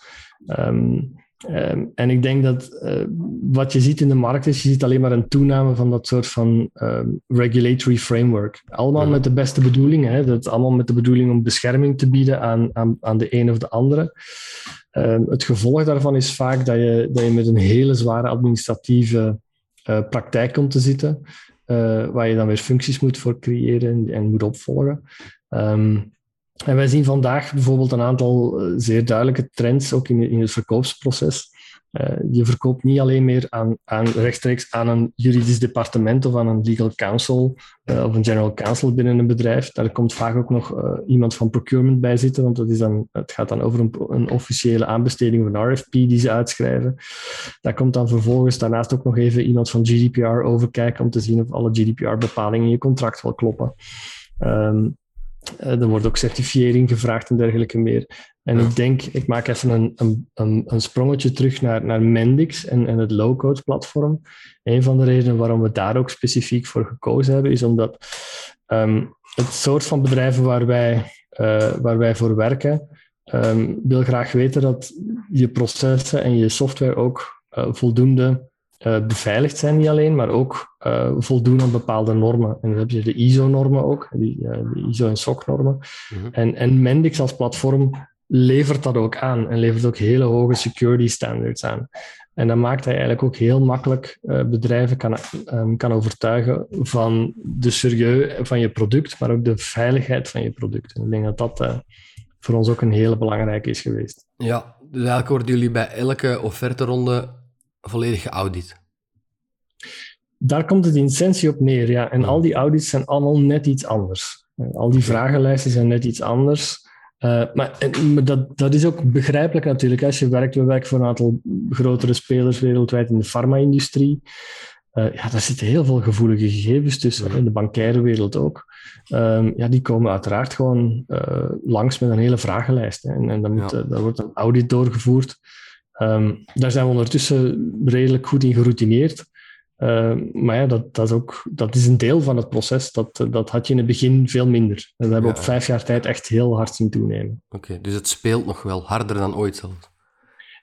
[SPEAKER 2] Um, Um, en ik denk dat uh, wat je ziet in de markt is, je ziet alleen maar een toename van dat soort van regulatory framework. Allemaal met de beste bedoeling, hè? dat allemaal met de bedoeling om bescherming te bieden aan, aan, aan de een of de andere. Het gevolg daarvan is vaak dat je, dat je met een hele zware administratieve uh, praktijk komt te zitten, uh, waar je dan weer functies moet voor creëren en, moet opvolgen. En wij zien vandaag bijvoorbeeld een aantal eh, zeer duidelijke trends ook in, in het verkoopsproces. Uh, je verkoopt niet alleen meer aan, aan, rechtstreeks aan een juridisch departement of aan een legal counsel uh, of een general counsel binnen een bedrijf. Daar komt vaak ook nog uh, iemand van procurement bij zitten, want dat is dan, het gaat dan over een, een officiële aanbesteding van een RFP die ze uitschrijven. Daar komt dan vervolgens daarnaast ook nog even iemand van GDPR overkijken om te zien of alle GDPR-bepalingen in je contract wel kloppen. Uh, er wordt ook certifiering gevraagd en dergelijke meer. En ik denk, ik maak even een, een, een, een sprongetje terug naar, naar Mendix en, en het low-code platform. Een van de redenen waarom we daar ook specifiek voor gekozen hebben, is omdat um, het soort van bedrijven waar wij, uh, waar wij voor werken, um, wil graag weten dat je processen en je software ook uh, voldoende uh, beveiligd zijn niet alleen, maar ook voldoen aan bepaalde normen. En dan heb je de ISO-normen ook, die, de ISO- en SOC-normen. Mm-hmm. En, en Mendix als platform levert dat ook aan en levert ook hele hoge security standards aan. En dat maakt hij eigenlijk ook heel makkelijk bedrijven kan, um, kan overtuigen van de serieus van je product, maar ook de veiligheid van je product. En ik denk dat dat voor ons ook een hele belangrijke is geweest.
[SPEAKER 1] Ja, dus eigenlijk worden jullie bij elke offerteronde volledig geaudit.
[SPEAKER 2] Daar komt het in essentie op neer, ja. En al die audits zijn allemaal net iets anders. Al die vragenlijsten zijn net iets anders. Uh, maar, en, maar dat, dat is ook begrijpelijk natuurlijk. Als je werkt, we werken voor een aantal grotere spelers wereldwijd in de farma-industrie. Uh, ja, daar zitten heel veel gevoelige gegevens tussen. In de bankaire wereld ook. Um, ja, die komen uiteraard gewoon uh, langs met een hele vragenlijst. Hè. En, en dan moet, ja. daar wordt een audit doorgevoerd. Um, daar zijn we ondertussen redelijk goed in geroutineerd. Uh, maar ja, dat, dat, is ook, dat is een deel van het proces. Dat, dat had je in het begin veel minder. En dat hebben we ja. op vijf jaar tijd echt heel hard zien toenemen.
[SPEAKER 1] Oké, okay, dus het speelt nog wel harder dan ooit zelfs?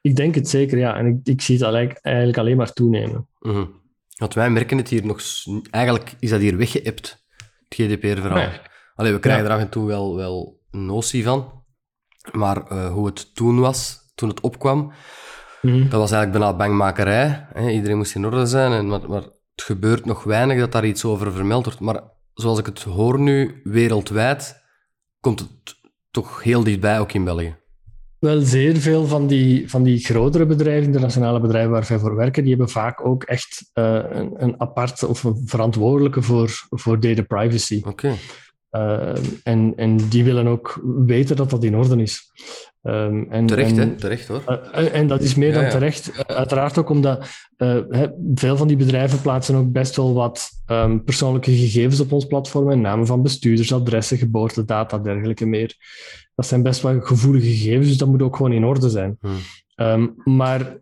[SPEAKER 2] Ik denk het zeker, ja. En ik, ik zie het eigenlijk alleen maar toenemen.
[SPEAKER 1] Mm -hmm. Want wij merken het hier nog... Eigenlijk is dat hier weggeëpt, het GDPR-verhaal. Nee. Allee, we krijgen ja. er af en toe wel, wel een notie van. Maar uh, hoe het toen was, toen het opkwam... Mm. Dat was eigenlijk bijna bangmakerij. Hè? Iedereen moest in orde zijn. En, maar, maar, het gebeurt nog weinig dat daar iets over vermeld wordt. Maar zoals ik het hoor nu, wereldwijd, komt het toch heel dichtbij, ook in België.
[SPEAKER 2] Wel, zeer veel van die, van die grotere bedrijven, internationale bedrijven waar wij voor werken, die hebben vaak ook echt uh, een, een apart of een verantwoordelijke voor, voor data privacy.
[SPEAKER 1] Oké. Okay.
[SPEAKER 2] Uh, en, en die willen ook weten dat dat in orde is.
[SPEAKER 1] Um, en, terecht, en, hè? Terecht, hoor.
[SPEAKER 2] Uh, en, dat is meer dan ja. terecht. Uh, uiteraard ook omdat uh, veel van die bedrijven plaatsen ook best wel wat um, persoonlijke gegevens op ons platform. Namen van bestuurders, adressen, geboortedata, dergelijke meer. Dat zijn best wel gevoelige gegevens, dus dat moet ook gewoon in orde zijn. Hmm. Um, maar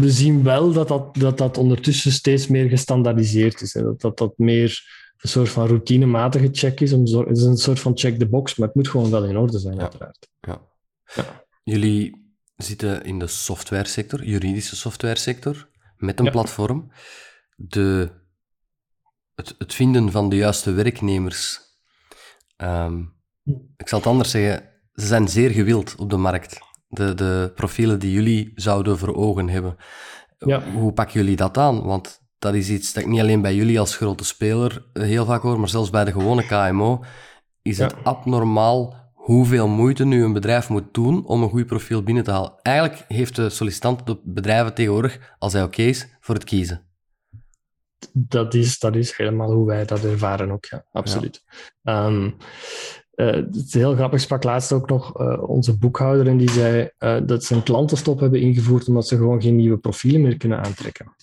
[SPEAKER 2] we zien wel dat dat, dat dat ondertussen steeds meer gestandaardiseerd is. Hè? Dat, dat dat meer een soort van routinematige check is. Om het is een soort van check the box, maar het moet gewoon wel in orde zijn,
[SPEAKER 1] ja.
[SPEAKER 2] uiteraard.
[SPEAKER 1] Ja. Ja. Jullie zitten in de softwaresector, juridische softwaresector, met een ja. platform. De, het, het, vinden van de juiste werknemers. Um, ik zal het anders zeggen, ze zijn zeer gewild op de markt. De, de profielen die jullie zouden voor ogen hebben.
[SPEAKER 2] Ja.
[SPEAKER 1] Hoe pakken jullie dat aan? Want dat is iets dat ik niet alleen bij jullie als grote speler heel vaak hoor, maar zelfs bij de gewone KMO, is het abnormaal hoeveel moeite nu een bedrijf moet doen om een goed profiel binnen te halen. Eigenlijk heeft de sollicitant de bedrijven tegenwoordig, als hij oké is, voor het kiezen.
[SPEAKER 2] Dat is, dat is helemaal hoe wij dat ervaren ook, ja, absoluut. Ehm, eh, het is heel grappig, sprak laatst ook nog uh, onze boekhouder en die zei uh, dat ze een klantenstop hebben ingevoerd omdat ze gewoon geen nieuwe profielen meer kunnen aantrekken.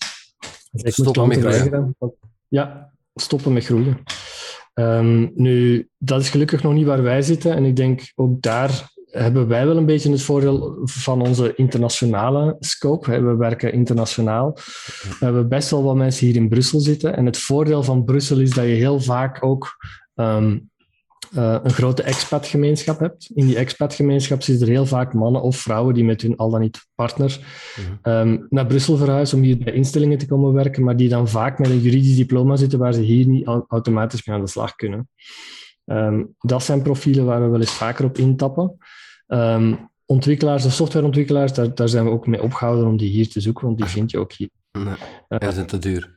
[SPEAKER 1] Dus stoppen met groeien.
[SPEAKER 2] Ja, stoppen met groeien. Um, nu, dat is gelukkig nog niet waar wij zitten en ik denk ook daar hebben wij wel een beetje het voordeel van onze internationale scope. We werken internationaal. We hebben best wel wat mensen hier in Brussel zitten. En het voordeel van Brussel is dat je heel vaak ook um, uh, een grote expatgemeenschap hebt. In die expatgemeenschap zitten er heel vaak mannen of vrouwen die met hun al dan niet partner um, naar Brussel verhuizen om hier bij instellingen te komen werken, maar die dan vaak met een juridisch diploma zitten waar ze hier niet automatisch mee aan de slag kunnen. Um, dat zijn profielen waar we wel eens vaker op intappen. Um, ontwikkelaars of softwareontwikkelaars, daar, daar zijn we ook mee opgehouden om die hier te zoeken, want die vind je ook hier.
[SPEAKER 1] Nee, uh, zijn te duur.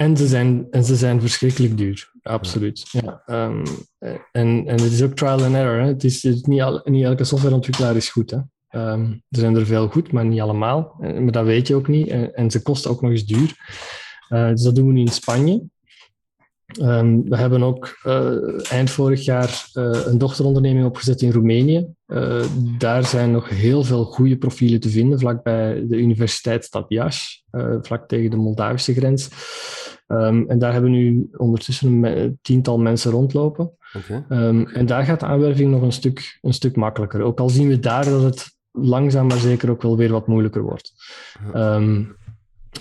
[SPEAKER 2] En ze zijn, en ze zijn verschrikkelijk duur, absoluut. Ja. Um, en, en het is ook trial and error. Hè. Het is, het is niet, al, niet elke softwareontwikkelaar is goed. Hè. Um, er zijn er veel goed, maar niet allemaal. Maar dat weet je ook niet. En, en ze kosten ook nog eens duur. Uh, dus dat doen we nu in Spanje. Um, we hebben ook uh, eind vorig jaar uh, een dochteronderneming opgezet in Roemenië. Daar zijn nog heel veel goede profielen te vinden, vlakbij de universiteitsstad Iași, vlak tegen de Moldavische grens. Um, en daar hebben we nu ondertussen een tiental mensen rondlopen. Okay. Um, en daar gaat de aanwerving nog een stuk, een stuk makkelijker. Ook al zien we daar dat het langzaam maar zeker ook wel weer wat moeilijker wordt. Um,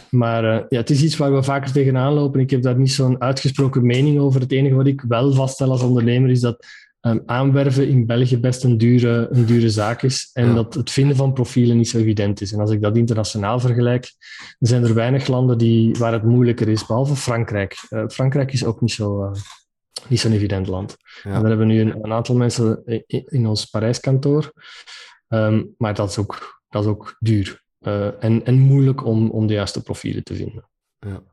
[SPEAKER 2] maar uh, ja, het is iets waar we vaker tegenaan lopen. Ik heb daar niet zo'n uitgesproken mening over. Het enige wat ik wel vaststel als ondernemer is dat um, aanwerven in België best een dure, een dure zaak is. En ja. dat het vinden van profielen niet zo evident is. En als ik dat internationaal vergelijk, dan zijn er weinig landen die, waar het moeilijker is, behalve Frankrijk. Uh, Frankrijk is ook niet zo, uh, niet zo'n evident land. Ja. En daar hebben we nu een, een aantal mensen in, in ons Parijskantoor. Um, maar dat is ook, dat is ook duur. Uh, en, en moeilijk om, om de juiste profielen te vinden.
[SPEAKER 1] Ja.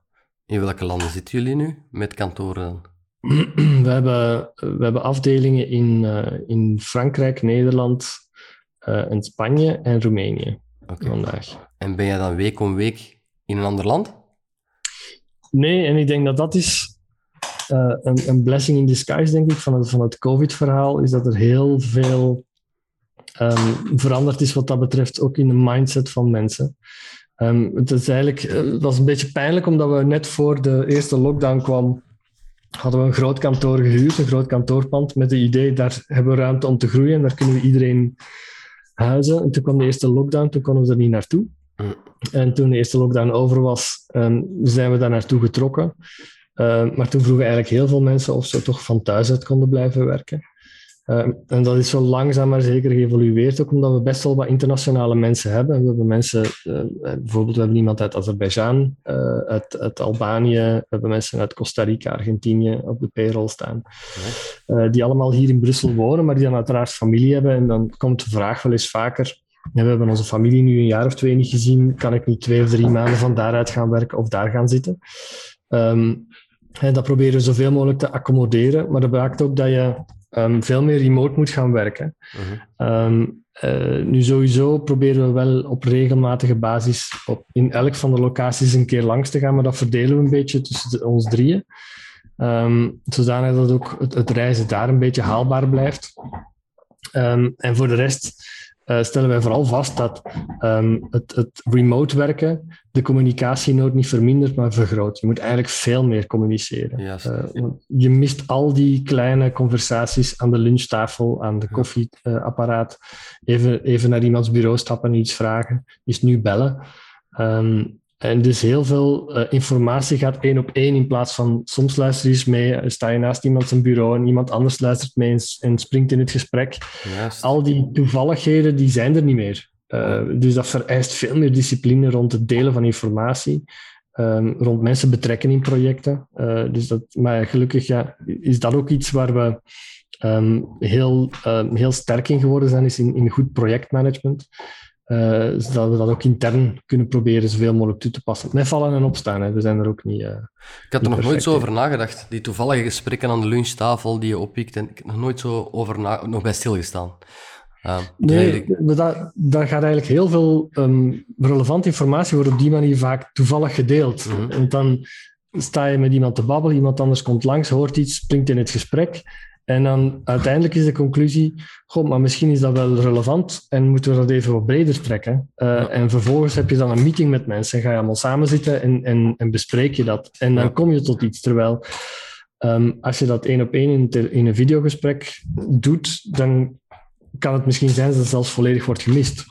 [SPEAKER 1] In welke landen zitten jullie nu met kantoren?
[SPEAKER 2] We hebben, we hebben afdelingen in, uh, in Frankrijk, Nederland, uh, en Spanje en Roemenië okay. vandaag.
[SPEAKER 1] En ben jij dan week om week in een ander land?
[SPEAKER 2] Nee, en ik denk dat dat is een, een blessing in disguise, denk ik, van het, van het COVID-verhaal, is dat er heel veel um, veranderd is wat dat betreft, ook in de mindset van mensen. Um, het, is eigenlijk, het was een beetje pijnlijk, omdat we net voor de eerste lockdown kwam, hadden we een groot kantoor gehuurd, een groot kantoorpand, met het idee, daar hebben we ruimte om te groeien en daar kunnen we iedereen huizen. En toen kwam de eerste lockdown, toen konden we er niet naartoe. Mm. En toen de eerste lockdown over was, um, zijn we daar naartoe getrokken. Uh, maar toen vroegen eigenlijk heel veel mensen of ze toch van thuis uit konden blijven werken. Uh, en dat is zo langzaam maar zeker geëvolueerd, ook omdat we best wel wat internationale mensen hebben. We hebben mensen, uh, bijvoorbeeld, we hebben iemand uit Azerbeidzjan, uh, uit, uit, Albanië, we hebben mensen uit Costa Rica, Argentinië op de payroll staan. Ja. die allemaal hier in Brussel wonen, maar die dan uiteraard familie hebben. En dan komt de vraag wel eens vaker, we hebben onze familie nu een jaar of twee niet gezien, kan ik niet twee of drie maanden van daaruit gaan werken of daar gaan zitten? Um, en dat proberen we zoveel mogelijk te accommoderen, maar dat maakt ook dat je um, veel meer remote moet gaan werken. Uh-huh. Um, uh, nu sowieso proberen we wel op regelmatige basis op, in elk van de locaties een keer langs te gaan, maar dat verdelen we een beetje tussen ons drieën. Um, zodanig dat ook het, het, reizen daar een beetje haalbaar blijft. en voor de rest uh, stellen wij vooral vast dat um, het, het, remote werken de communicatienood niet vermindert, maar vergroot. Je moet eigenlijk veel meer communiceren. Uh, je mist al die kleine conversaties aan de lunchtafel, aan de koffieapparaat. even, even naar iemands bureau stappen en iets vragen. Is nu bellen. Um, en dus heel veel uh, informatie gaat één op één in plaats van soms luister je eens mee, sta je naast iemand zijn bureau en iemand anders luistert mee en, en springt in het gesprek. Juist. Al die toevalligheden die zijn er niet meer. Uh, dus dat vereist veel meer discipline rond het delen van informatie, um, rond mensen betrekken in projecten. Uh, dus dat, maar gelukkig ja, is dat ook iets waar we um, heel, um, heel sterk in geworden zijn, is in, in goed projectmanagement. Uh, zodat we dat ook intern kunnen proberen zoveel mogelijk toe te passen. Met vallen en opstaan, hè. we zijn er ook niet. Uh,
[SPEAKER 1] ik had er nog nooit zo over nagedacht. Die toevallige gesprekken aan de lunchtafel die je oppikt, en ik heb nog nooit zo over na, nog bij stilgestaan.
[SPEAKER 2] Uh, nee, dat, dat gaat eigenlijk heel veel um, relevante informatie wordt op die manier vaak toevallig gedeeld. Mm En dan sta je met iemand te babbelen, iemand anders komt langs, hoort iets, springt in het gesprek. En dan uiteindelijk is de conclusie, god, maar misschien is dat wel relevant en moeten we dat even wat breder trekken. Uh, En vervolgens heb je dan een meeting met mensen en ga je allemaal samen zitten en, en, en bespreek je dat. En dan kom je tot iets. Terwijl um, als je dat één op één in, in, een videogesprek doet, dan kan het misschien zijn dat het zelfs volledig wordt gemist.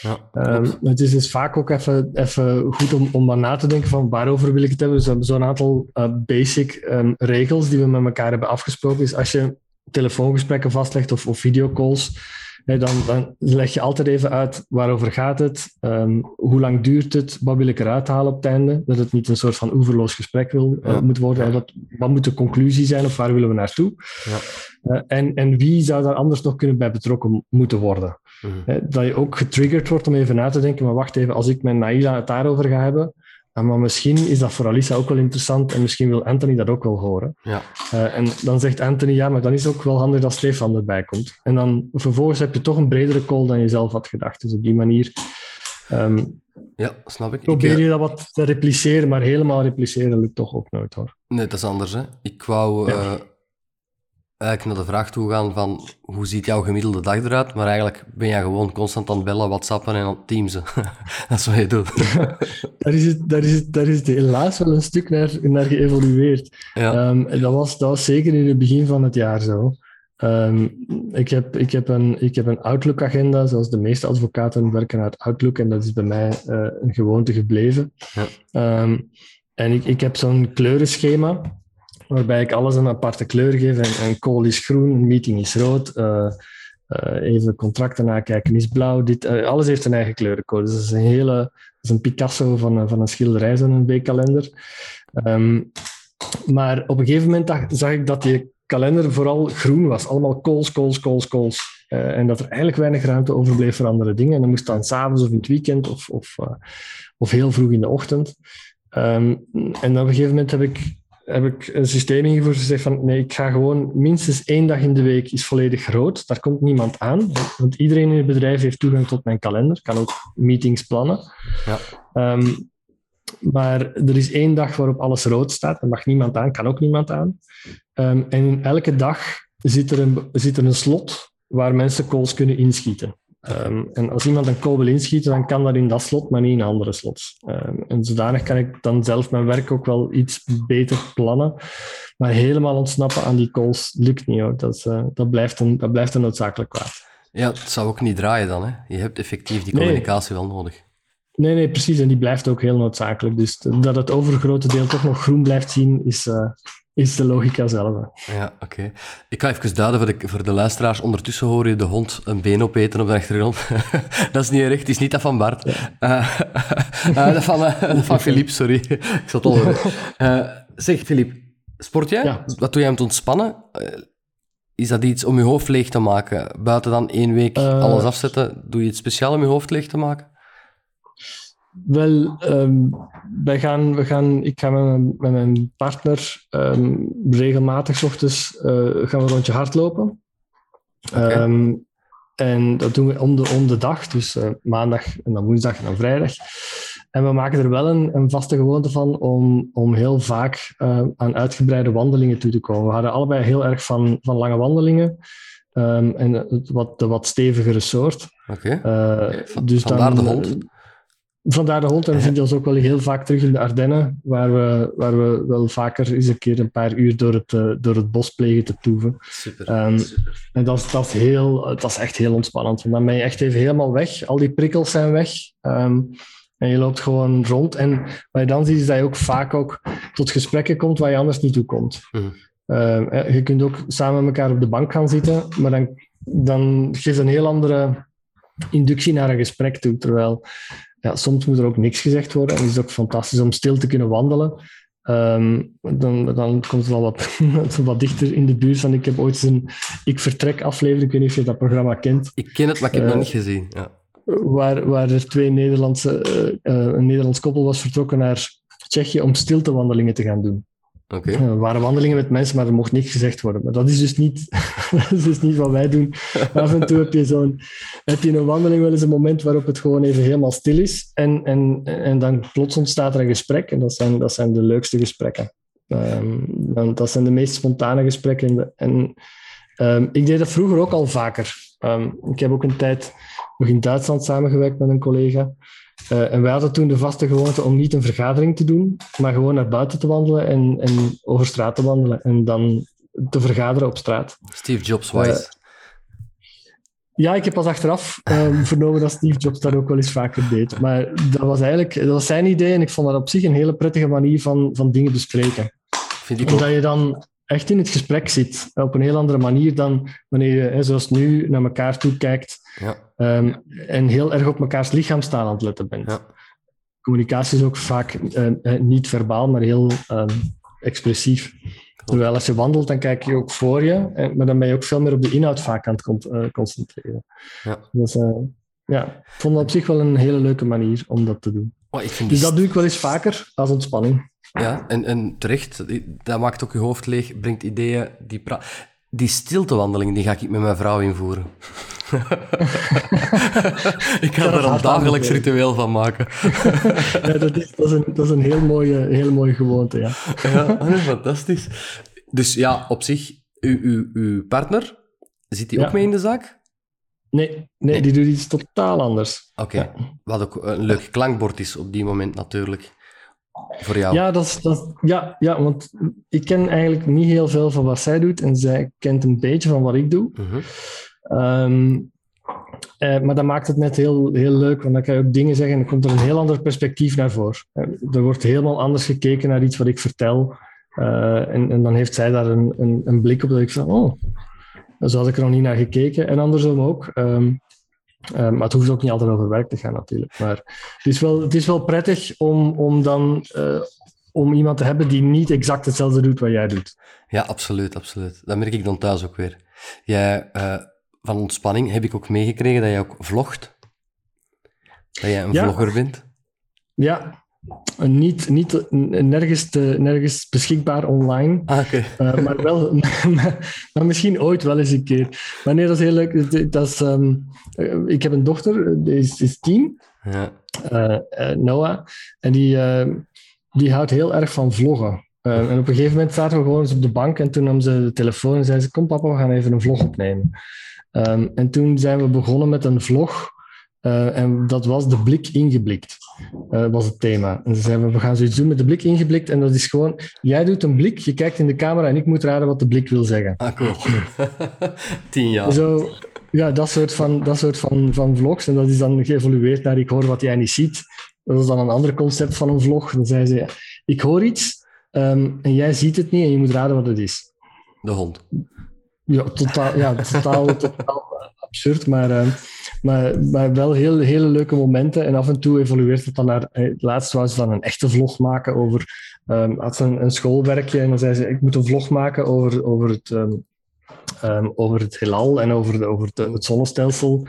[SPEAKER 2] Ja, um, het is dus vaak ook even, even goed om, om maar na te denken van waarover wil ik het hebben. Dus we hebben zo'n aantal uh, basic um, regels die we met elkaar hebben afgesproken. Is als je telefoongesprekken vastlegt of, of videocalls, dan, dan, leg je altijd even uit waarover gaat het, um, hoe lang duurt het, wat wil ik eruit halen op het einde. Dat het niet een soort van oeverloos gesprek wil, uh, moet worden. Wat, wat moet de conclusie zijn of waar willen we naartoe? Ja. Uh, en, en wie zou daar anders nog kunnen bij betrokken moeten worden? Mm. dat je ook getriggerd wordt om even na te denken, maar wacht even, als ik met Naila het daarover ga hebben, maar misschien is dat voor Alisa ook wel interessant en misschien wil Anthony dat ook wel horen. Ja. Uh, en dan zegt Anthony, ja, maar dan is het ook wel handig dat Stefan erbij komt. En dan vervolgens heb je toch een bredere call dan je zelf had gedacht. Dus op die manier um,
[SPEAKER 1] ja, snap ik.
[SPEAKER 2] probeer ik, je dat wat te repliceren, maar helemaal repliceren lukt toch ook nooit hoor.
[SPEAKER 1] Nee, dat is anders. Hè? Ik wou ja. uh, eigenlijk naar de vraag toe gaan van hoe ziet jouw gemiddelde dag eruit? Maar eigenlijk ben jij gewoon constant aan het bellen, whatsappen en aan het teamsen. dat is wat je doet.
[SPEAKER 2] daar, is het, daar, is het, daar is het helaas wel een stuk naar, naar geëvolueerd. Ja. Um, dat, was, dat was zeker in het begin van het jaar zo. Um, ik, heb, ik, heb een, ik heb een Outlook-agenda, zoals de meeste advocaten werken uit Outlook, en dat is bij mij uh, een gewoonte gebleven. Ja. Um, en ik, ik heb zo'n kleurenschema waarbij ik alles een aparte kleur geef. En, een call is groen, een meeting is rood. Uh, uh, even contracten nakijken is blauw. Dit, uh, alles heeft een eigen kleurencode. Dus dat is een hele, dat is een Picasso van, van een schilderij, zo'n weekkalender. Um, maar op een gegeven moment zag ik dat die kalender vooral groen was. Allemaal calls, calls, calls, calls. En dat er eigenlijk weinig ruimte overbleef voor andere dingen. En dat moest dan s'avonds of in het weekend of, of, of heel vroeg in de ochtend. Um, en op een gegeven moment heb ik heb ik een systeem ingevoerd gezegd van nee, ik ga gewoon minstens één dag in de week is volledig rood. Daar komt niemand aan, want iedereen in het bedrijf heeft toegang tot mijn kalender, kan ook meetings plannen. Ja. Um, maar er is één dag waarop alles rood staat, daar mag niemand aan, kan ook niemand aan. Um, en in elke dag zit er, een, zit er een slot waar mensen calls kunnen inschieten. Um, en als iemand een call wil inschieten, dan kan dat in dat slot, maar niet in andere slots. Um, en zodanig kan ik dan zelf mijn werk ook wel iets beter plannen. Maar helemaal ontsnappen aan die calls lukt niet hoor. Dat, uh, dat, blijft, een, dat blijft een noodzakelijk kwaad.
[SPEAKER 1] Ja, het zou ook niet draaien dan. Hè? Je hebt effectief die communicatie nee. wel nodig.
[SPEAKER 2] Nee, nee, precies. En die blijft ook heel noodzakelijk. Dus dat het overgrote deel toch nog groen blijft zien, is, uh, is de logica zelf.
[SPEAKER 1] Ja, oké. Ik ga even duiden voor de, voor de luisteraars. Ondertussen hoor je de hond een been opeten op de achtergrond. dat is niet het is niet dat van Bart. Uh, uh, dat van, uh, van Philippe, sorry. ik zat al zeg, Philippe, sport jij? Ja. Wat doe jij om te ontspannen? is dat iets om je hoofd leeg te maken? Buiten dan één week alles afzetten, doe je het speciaal om je hoofd leeg te maken?
[SPEAKER 2] Wel, um, wij gaan, we gaan, ik ga met mijn, met mijn partner um, regelmatig ochtends uh, gaan we een rondje hardlopen. Okay. Um, en dat doen we om de, om de dag, dus uh, maandag en dan woensdag en dan vrijdag. En we maken er wel een, een vaste gewoonte van om, om heel vaak uh, aan uitgebreide wandelingen toe te komen. We hadden allebei heel erg van, van lange wandelingen. Um, en het wat, de wat stevigere soort.
[SPEAKER 1] Oké. Okay. Uh, dus Vandaar dan, de hond.
[SPEAKER 2] Vandaar de hond. En we vinden ons ook wel heel vaak terug in de Ardennen, waar we, waar we wel vaker eens een keer een paar uur door het, uh, door het bos plegen te toeven.
[SPEAKER 1] Super. Um, super.
[SPEAKER 2] En dat, dat, is heel, dat is echt heel ontspannend. Want dan ben je echt even helemaal weg. Al die prikkels zijn weg. Um, en je loopt gewoon rond. En wat je dan ziet, is dat je ook vaak ook tot gesprekken komt waar je anders niet toe komt. Mm. Uh, je kunt ook samen met elkaar op de bank gaan zitten, maar dan, dan geeft een heel andere inductie naar een gesprek toe. Terwijl ja, soms moet er ook niks gezegd worden. En het is ook fantastisch om stil te kunnen wandelen. Um, dan, dan komt het al wat, wat dichter in de buurt. Van, ik heb ooit een Ik Vertrek aflevering, ik weet niet of je dat programma kent.
[SPEAKER 1] Ik ken het, maar ik heb het uh, nog niet gezien. Ja.
[SPEAKER 2] waar, waar er twee Nederlandse, uh, een Nederlands koppel was vertrokken naar Tsjechië om stiltewandelingen te gaan doen. Er waren wandelingen met mensen, maar er mocht niks gezegd worden. Maar dat is dus niet, dat is dus niet wat wij doen. Af en toe heb je, zo'n, heb je een wandeling wel eens een moment waarop het gewoon even helemaal stil is. En, en, en dan plots ontstaat er een gesprek. En dat zijn, dat zijn de leukste gesprekken. Um, dat zijn de meest spontane gesprekken. En um, ik deed dat vroeger ook al vaker. Um, ik heb ook een tijd nog in Duitsland samengewerkt met een collega. Uh, en wij hadden toen de vaste gewoonte om niet een vergadering te doen, maar gewoon naar buiten te wandelen en, en over straat te wandelen. En dan te vergaderen op straat.
[SPEAKER 1] Steve Jobs wise. Uh,
[SPEAKER 2] ja, ik heb pas achteraf um, vernomen dat Steve Jobs dat ook wel eens vaker deed. Maar dat was eigenlijk dat was zijn idee en ik vond dat op zich een hele prettige manier van, van dingen bespreken.
[SPEAKER 1] Vind ik
[SPEAKER 2] Omdat je dan echt in het gesprek zit. Op een heel andere manier dan wanneer je, zoals nu, naar elkaar toe kijkt
[SPEAKER 1] ja.
[SPEAKER 2] um, en heel erg op mekaars lichaamstaal aan het letten bent.
[SPEAKER 1] Ja.
[SPEAKER 2] Communicatie is ook vaak uh, niet verbaal, maar heel um, expressief. Terwijl als je wandelt, dan kijk je ook voor je, maar dan ben je ook veel meer op de inhoud vaak aan het concentreren.
[SPEAKER 1] Ja.
[SPEAKER 2] Dus uh, ja, ik vond dat op zich wel een hele leuke manier om dat te doen.
[SPEAKER 1] Oh, ik vind
[SPEAKER 2] dus dat doe ik wel eens vaker als ontspanning.
[SPEAKER 1] Ja, en, en terecht, dat maakt ook je hoofd leeg, brengt ideeën. Die, die stiltewandeling, die ga ik met mijn vrouw invoeren. ik ga er een dagelijks ritueel van maken.
[SPEAKER 2] ja, dat is, dat is, een, dat is een heel mooie, heel mooie gewoonte, ja.
[SPEAKER 1] ja, fantastisch. Dus ja, op zich, uw, uw, uw partner, zit die
[SPEAKER 2] Ja.
[SPEAKER 1] ook mee in de zaak?
[SPEAKER 2] Nee, nee, die doet iets totaal anders.
[SPEAKER 1] Oké,
[SPEAKER 2] Ja.
[SPEAKER 1] wat ook een leuk klankbord is op die moment natuurlijk. Voor jou.
[SPEAKER 2] Ja, dat is, dat is- ja, ja, want ik ken eigenlijk niet heel veel van wat zij doet en zij kent een beetje van wat ik doe.
[SPEAKER 1] Mhm.
[SPEAKER 2] Ehm, eh, maar dat maakt het net heel, heel leuk, want dan kan je ook dingen zeggen en dan komt er een heel ander perspectief naar voren. Eh, er wordt helemaal anders gekeken naar iets wat ik vertel. Eh, en, en dan heeft zij daar een, een, een blik op dat ik van, oh, zo had ik er nog niet naar gekeken. En andersom ook. Ehm, eh, maar het hoeft ook niet altijd over werk te gaan natuurlijk. Maar het is wel, het is wel prettig om, om dan eh, om iemand te hebben die niet exact hetzelfde doet wat jij doet.
[SPEAKER 1] Ja, absoluut, absoluut. Dat merk ik dan thuis ook weer. Jij, eh, van ontspanning heb ik ook meegekregen dat jij ook vlogt. Dat jij een
[SPEAKER 2] Ja.
[SPEAKER 1] vlogger bent.
[SPEAKER 2] Ja, niet, niet nergens, te, nergens beschikbaar online.
[SPEAKER 1] Ah, oké.
[SPEAKER 2] Uh, maar, wel, maar, maar misschien ooit wel eens een keer. Maar nee, dat is heel leuk. Dat- is, ehm, eh, ik heb een dochter, die is, is tien,
[SPEAKER 1] Ja.
[SPEAKER 2] eh, eh, Noah. En die, ehm, die houdt heel erg van vloggen. Eh, en op een gegeven moment zaten we gewoon eens op de bank en toen nam ze de telefoon en zei ze, kom papa, we gaan even een vlog opnemen. Ehm, en toen zijn we begonnen met een vlog eh, en dat was de blik ingeblikt, eh, was het thema. En ze zeiden, we gaan zoiets doen met de blik ingeblikt en dat is gewoon, jij doet een blik, je kijkt in de camera en ik moet raden wat de blik wil zeggen.
[SPEAKER 1] Ah, cool. Tien jaar.
[SPEAKER 2] Zo, ja, dat soort, van, dat soort van, van vlogs. En dat is dan geëvolueerd naar ik hoor wat jij niet ziet. Dat is dan een ander concept van een vlog. Dan zei ze, ik hoor iets ehm, en jij ziet het niet en je moet raden wat het is.
[SPEAKER 1] De hond.
[SPEAKER 2] Ja, totaal, ja, totaal, totaal absurd, maar, ehm, maar, wel heel, hele leuke momenten. En af en toe evolueert het dan naar... eh, Het laatst wou ze dan een echte vlog maken over... ehm had ze een, een schoolwerkje en dan zei ze, ik moet een vlog maken over, over, het, ehm, ehm, over het heelal en over, de, over het, het zonnestelsel.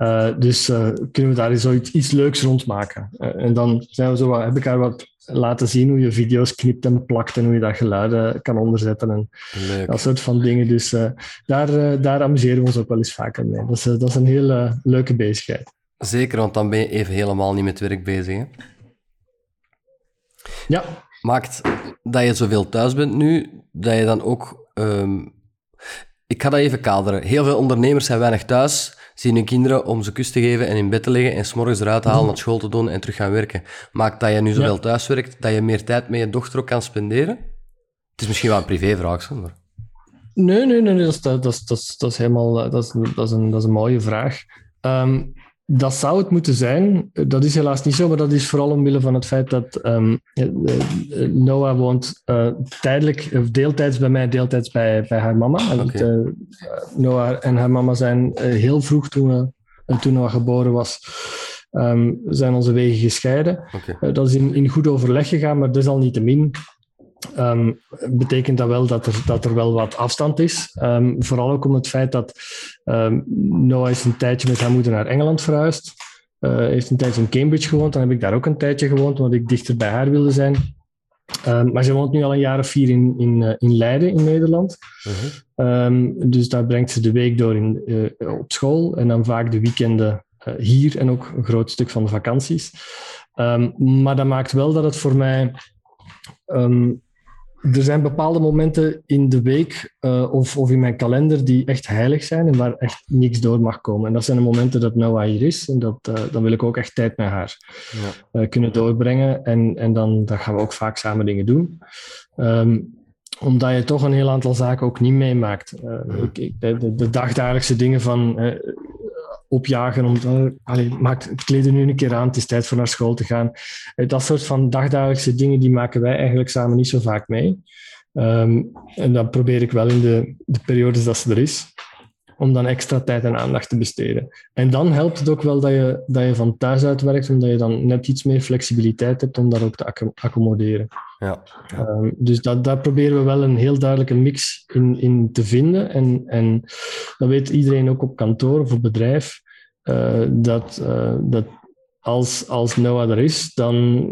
[SPEAKER 2] Eh, dus eh, kunnen we daar iets leuks rond maken. Eh, en dan zijn we zo, heb ik haar wat laten zien hoe je video's knipt en plakt en hoe je dat geluiden kan onderzetten. En,
[SPEAKER 1] Leuk.
[SPEAKER 2] dat soort van dingen. Dus eh, daar, eh, daar amuseren we ons ook wel eens vaker mee. Dat is, eh, dat is een hele leuke bezigheid.
[SPEAKER 1] Zeker, want dan ben je even helemaal niet met werk bezig. Hè?
[SPEAKER 2] Ja,
[SPEAKER 1] Maakt dat je zoveel thuis bent nu, dat je dan ook... ehm, Ik ga dat even kaderen. Heel veel ondernemers zijn weinig thuis, zien hun kinderen om ze kus te geven en in bed te leggen en s'morgens eruit te halen, naar school te doen en terug gaan werken. Maakt dat je nu zoveel
[SPEAKER 2] Ja.
[SPEAKER 1] thuis werkt, dat je meer tijd met je dochter ook kan spenderen? Het is misschien wel een privévraag, maar...
[SPEAKER 2] nee, nee, nee, nee, dat, is, dat, is, dat, is, dat is helemaal eh, dat is, dat is, een, dat is een mooie vraag. Ehm, dat zou het moeten zijn. Dat is helaas niet zo, maar dat is vooral omwille van het feit dat ehm, eh, eh, Noah woont eh, tijdelijk, of deeltijds bij mij, deeltijds bij, bij haar mama. Noah en haar mama zijn heel vroeg toen, toen Noah geboren was, ehm, zijn onze wegen gescheiden. Dat is in, in goed overleg gegaan, maar desalniettemin ehm betekent dat wel dat er, dat er wel wat afstand is. Ehm, vooral ook om het feit dat ehm, Noah is een tijdje met haar moeder naar Engeland verhuisd. uh, heeft een tijdje in Cambridge gewoond. Dan heb ik daar ook een tijdje gewoond, omdat ik dichter bij haar wilde zijn. Um, maar ze woont nu al een jaar of vier in, in, uh, in Leiden in Nederland. Um, dus daar brengt ze de week door in, uh, op school en dan vaak de weekenden hier en ook een groot stuk van de vakanties. Um, maar dat maakt wel dat het voor mij er zijn bepaalde momenten in de week uh, of, of in mijn kalender die echt heilig zijn en waar echt niks door mag komen. En dat zijn de momenten dat Noah hier is. En dat, uh, dan wil ik ook echt tijd met haar ja. uh, kunnen doorbrengen. En, en dan, dan gaan we ook vaak samen dingen doen. Um, omdat je toch een heel aantal zaken ook niet meemaakt. Ik, ik, de, de, dagdagelijkse dingen van opjagen. Om, allee, maak het kleden nu een keer aan, het is tijd voor naar school te gaan. Uh, dat soort van dagdagelijkse dingen, die maken wij eigenlijk samen niet zo vaak mee. Um, en dan probeer ik wel in de, de periodes dat ze er is, om dan extra tijd en aandacht te besteden. En dan helpt het ook wel dat je, dat je van thuis uit werkt, omdat je dan net iets meer flexibiliteit hebt om daar ook te accommoderen. Ja, ja. Um, dus dat, daar proberen we wel een heel duidelijke mix in, in te vinden. En, en dat weet iedereen ook op kantoor of op bedrijf, uh, dat, uh, dat als, als Noah er is, dan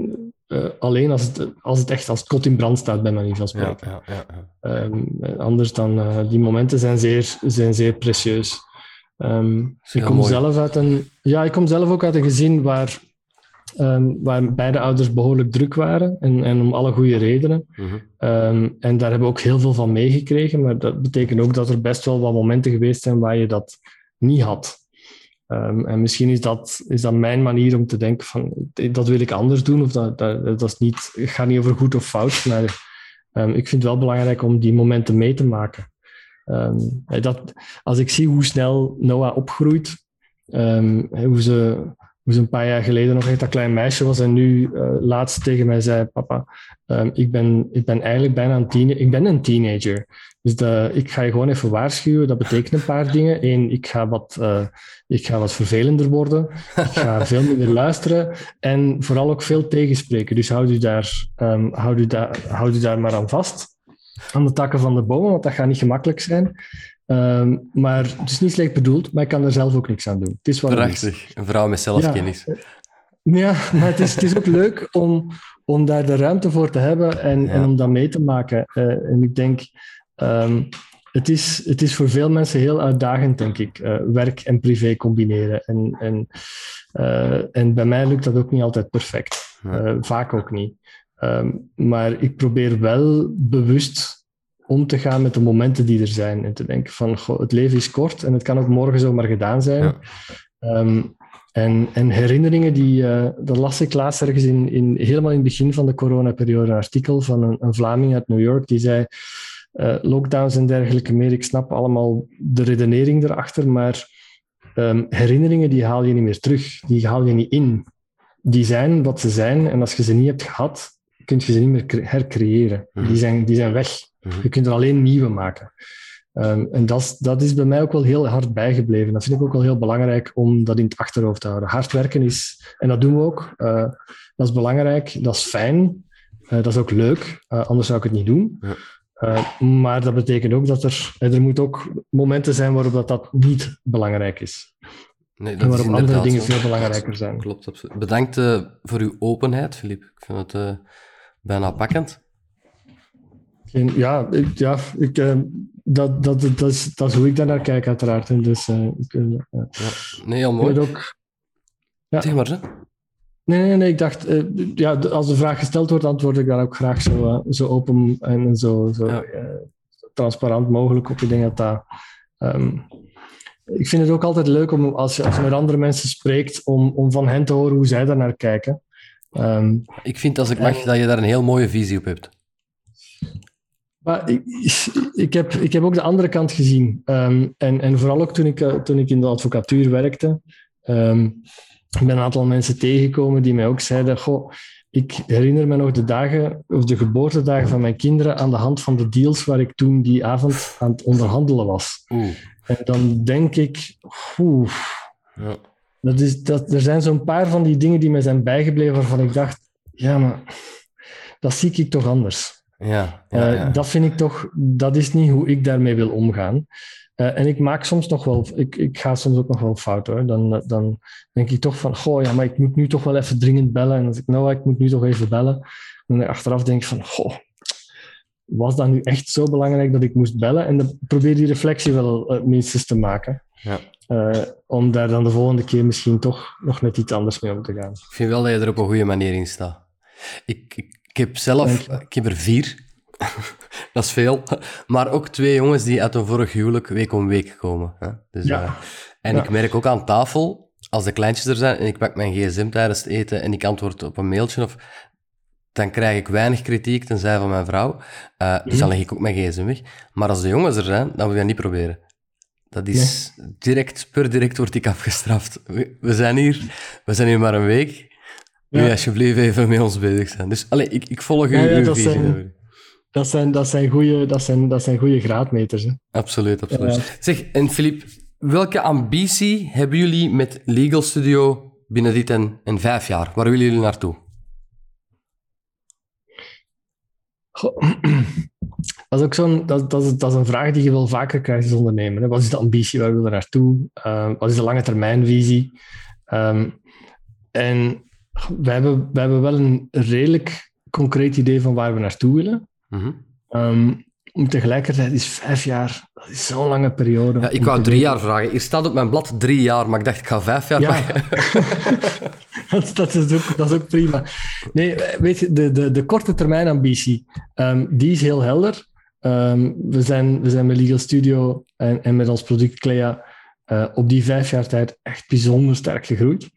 [SPEAKER 2] uh, alleen als het, als het echt als het kot in brand staat, bij manier van spreken. Ja, ja, ja, um, anders dan, die momenten zijn zeer, zijn zeer precieus. Um, ik kom zelf uit een, ja, ik kom zelf ook uit een gezin waar Um, waar beide ouders behoorlijk druk waren en, en om alle goede redenen. Mm -hmm. um, en daar hebben we ook heel veel van meegekregen, maar dat betekent ook dat er best wel wat momenten geweest zijn waar je dat niet had. Um, en misschien is dat, is dat mijn manier om te denken van dat wil ik anders doen, of dat, dat, dat is niet, het gaat niet over goed of fout, maar ik vind het wel belangrijk om die momenten mee te maken. dat, als ik zie hoe snel Noah opgroeit, hoe ze hoe ze een paar jaar geleden nog echt dat klein meisje was en nu laatst tegen mij zei, papa, ik, ben, ik ben eigenlijk bijna een tiener, ik ben een teenager. Dus de, ik ga je gewoon even waarschuwen, dat betekent een paar dingen. Eén, ik ga wat, uh, ik ga wat vervelender worden, ik ga veel minder luisteren en vooral ook veel tegenspreken. Dus houd u daar, um, houd u daar, houd u daar maar aan vast aan de takken van de bomen, want dat gaat niet gemakkelijk zijn. Um, maar het is niet slecht bedoeld, maar ik kan er zelf ook niks aan doen. Het is
[SPEAKER 1] wat Prachtig, een vrouw met zelfkennis.
[SPEAKER 2] Ja, ja maar het is, het is ook leuk om, om daar de ruimte voor te hebben en, ja. en om dat mee te maken. Uh, en ik denk, um, het, is, het is voor veel mensen heel uitdagend, denk ik, uh, werk en privé combineren. En, en, uh, en bij mij lukt dat ook niet altijd perfect. vaak ook niet. Um, maar ik probeer wel bewust om te gaan met de momenten die er zijn. En te denken van, goh, het leven is kort en het kan ook morgen zomaar gedaan zijn. Ja. Um, en, en, herinneringen, die, uh, dat las ik laatst ergens in, in, helemaal in het begin van de coronaperiode, een artikel van een, een Vlaming uit New York, die zei, uh, lockdowns en dergelijke meer, ik snap allemaal de redenering erachter, maar um, herinneringen die haal je niet meer terug, die haal je niet in. Die zijn wat ze zijn en als je ze niet hebt gehad, kun je ze niet meer hercreëren. Mm. Die, zijn, die zijn weg. Mhm. Je kunt er alleen nieuwe maken. Um, en dat, dat is bij mij ook wel heel hard bijgebleven. Dat vind ik ook wel heel belangrijk om dat in het achterhoofd te houden. Hard werken is, en dat doen we ook, uh, dat is belangrijk, dat is fijn, uh, dat is ook leuk, uh, anders zou ik het niet doen. Ja. Maar dat betekent ook dat er, er moet ook momenten zijn waarop dat, dat niet belangrijk is. Nee, dat en waarop andere dingen veel belangrijker zijn.
[SPEAKER 1] Klopt, absoluut. Bedankt voor uw openheid, Filip. Ik vind het bijna pakkend.
[SPEAKER 2] Geen, ja, ik, ja ik, dat, dat, dat, is, dat is hoe ik daar naar kijk, uiteraard. En dus, ik, ja.
[SPEAKER 1] Nee, heel mooi.
[SPEAKER 2] Ook,
[SPEAKER 1] ja. Zeg maar, hè?
[SPEAKER 2] Nee, nee, nee, ik dacht, ja, als de vraag gesteld wordt, antwoord ik daar ook graag zo, zo open en zo, zo ja. transparant mogelijk op. Ik denk dat dat... Um, ik vind het ook altijd leuk om, als je, als je met andere mensen spreekt, om, om van hen te horen hoe zij daar naar kijken. Um,
[SPEAKER 1] ik vind, als ik mag, en, dat je daar een heel mooie visie op hebt.
[SPEAKER 2] Maar ik, ik, heb, ik heb ook de andere kant gezien. Um, en, en vooral ook toen ik, toen ik in de advocatuur werkte. Um, ik ben een aantal mensen tegengekomen die mij ook zeiden: Goh, ik herinner me nog de dagen, of de geboortedagen van mijn kinderen aan de hand van de deals waar ik toen die avond aan het onderhandelen was. Oeh. En dan denk ik, oeh, ja. dat is, dat, er zijn zo'n paar van die dingen die mij zijn bijgebleven waarvan ik dacht, ja, maar dat zie ik toch anders.
[SPEAKER 1] Ja, ja,
[SPEAKER 2] uh, dat vind ik toch, dat is niet hoe ik daarmee wil omgaan. En ik maak soms nog wel, ik, ik ga soms ook nog wel fout hoor. Dan, dan denk ik toch van, goh, ja, maar ik moet nu toch wel even dringend bellen. En als ik nou, ik moet nu toch even bellen. En achteraf denk ik van, goh, was dat nu echt zo belangrijk dat ik moest bellen? En dan probeer die reflectie wel uh, minstens te maken. Ja. Uh, om daar dan de volgende keer misschien toch nog net iets anders mee om te gaan. Ik
[SPEAKER 1] vind wel dat je er op een goede manier in staat. Ik, ik, ik heb zelf, ik heb er vier. dat is veel. Maar ook twee jongens die uit een vorig huwelijk week om week komen. Hè? Dus, ja. Uh, en ja. ik merk ook aan tafel, als de kleintjes er zijn en ik pak mijn gsm tijdens het eten en ik antwoord op een mailtje of dan krijg ik weinig kritiek, tenzij van mijn vrouw. Uh, dus dan leg ik ook mijn gsm weg. Maar als de jongens er zijn, dan moet je dat niet proberen. Dat is direct, per direct wordt ik afgestraft. We, zijn hier, we zijn hier maar een week. Wil je alsjeblieft even met ons bezig zijn? Dus allez, ik, ik volg ja, uw
[SPEAKER 2] Zijn, dat zijn, dat zijn goede dat zijn, dat zijn goede graadmeters. Hè?
[SPEAKER 1] Absoluut, absoluut. Zeg, en Filip, welke ambitie hebben jullie met Legal Studio binnen dit en, en vijf jaar? Waar willen jullie naartoe?
[SPEAKER 2] Dat is ook zo'n, dat, dat, is, dat is een vraag die je wel vaker krijgt als ondernemer. Hè? Wat is de ambitie? Waar wil je naartoe? Uh, wat is de lange termijnvisie? Um, en wij hebben, wij hebben wel een redelijk concreet idee van waar we naartoe willen. Mm -hmm. um, tegelijkertijd is vijf jaar, dat is zo'n lange periode.
[SPEAKER 1] Ja, ik wou drie jaar vragen. Hier staat op mijn blad drie jaar, maar ik dacht, ik ga vijf jaar ja.
[SPEAKER 2] dat, dat, is ook, dat is ook prima. Nee, weet je, de, de, de korte termijn ambitie, um, die is heel helder. Um, we, zijn, we zijn met Legal Studio en, en met ons product Clea uh, op die vijf jaar tijd echt bijzonder sterk gegroeid.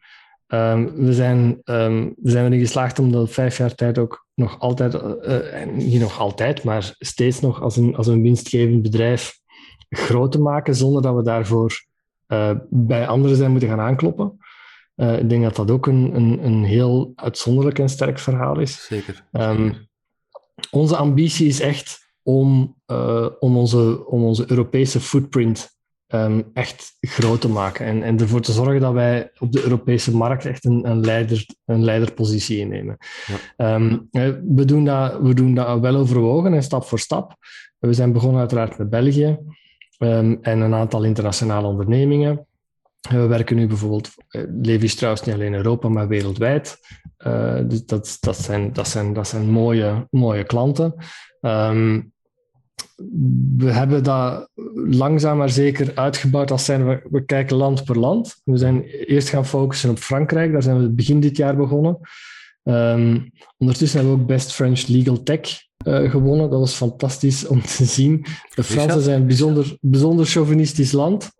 [SPEAKER 2] Um, we, zijn, we zijn erin geslaagd om dat vijf jaar tijd ook nog altijd, uh, niet nog altijd, maar steeds nog als een, als een winstgevend bedrijf groot te maken, zonder dat we daarvoor uh, bij anderen zijn moeten gaan aankloppen. Uh, ik denk dat dat ook een, een, een heel uitzonderlijk en sterk verhaal is.
[SPEAKER 1] Zeker.
[SPEAKER 2] Um, onze ambitie is echt om, om, onze, om onze Europese footprint um, echt groot te maken en, en ervoor te zorgen dat wij op de Europese markt echt een, een, leider, een leiderpositie innemen. Ja. Um, we, doen dat, we doen dat wel overwogen en stap voor stap. We zijn begonnen uiteraard met België um, en een aantal internationale ondernemingen. We werken nu bijvoorbeeld, uh, Levi Strauss niet alleen in Europa, maar wereldwijd. Uh, dus dat, dat, zijn, dat, zijn, dat zijn mooie, mooie klanten. Um, we hebben dat langzaam maar zeker uitgebouwd als zijn we, we kijken land per land. We zijn eerst gaan focussen op Frankrijk, daar zijn we begin dit jaar begonnen. Um, ondertussen hebben we ook Best French Legal Tech uh, gewonnen. Dat was fantastisch om te zien. De Fransen zijn een bijzonder, bijzonder chauvinistisch land.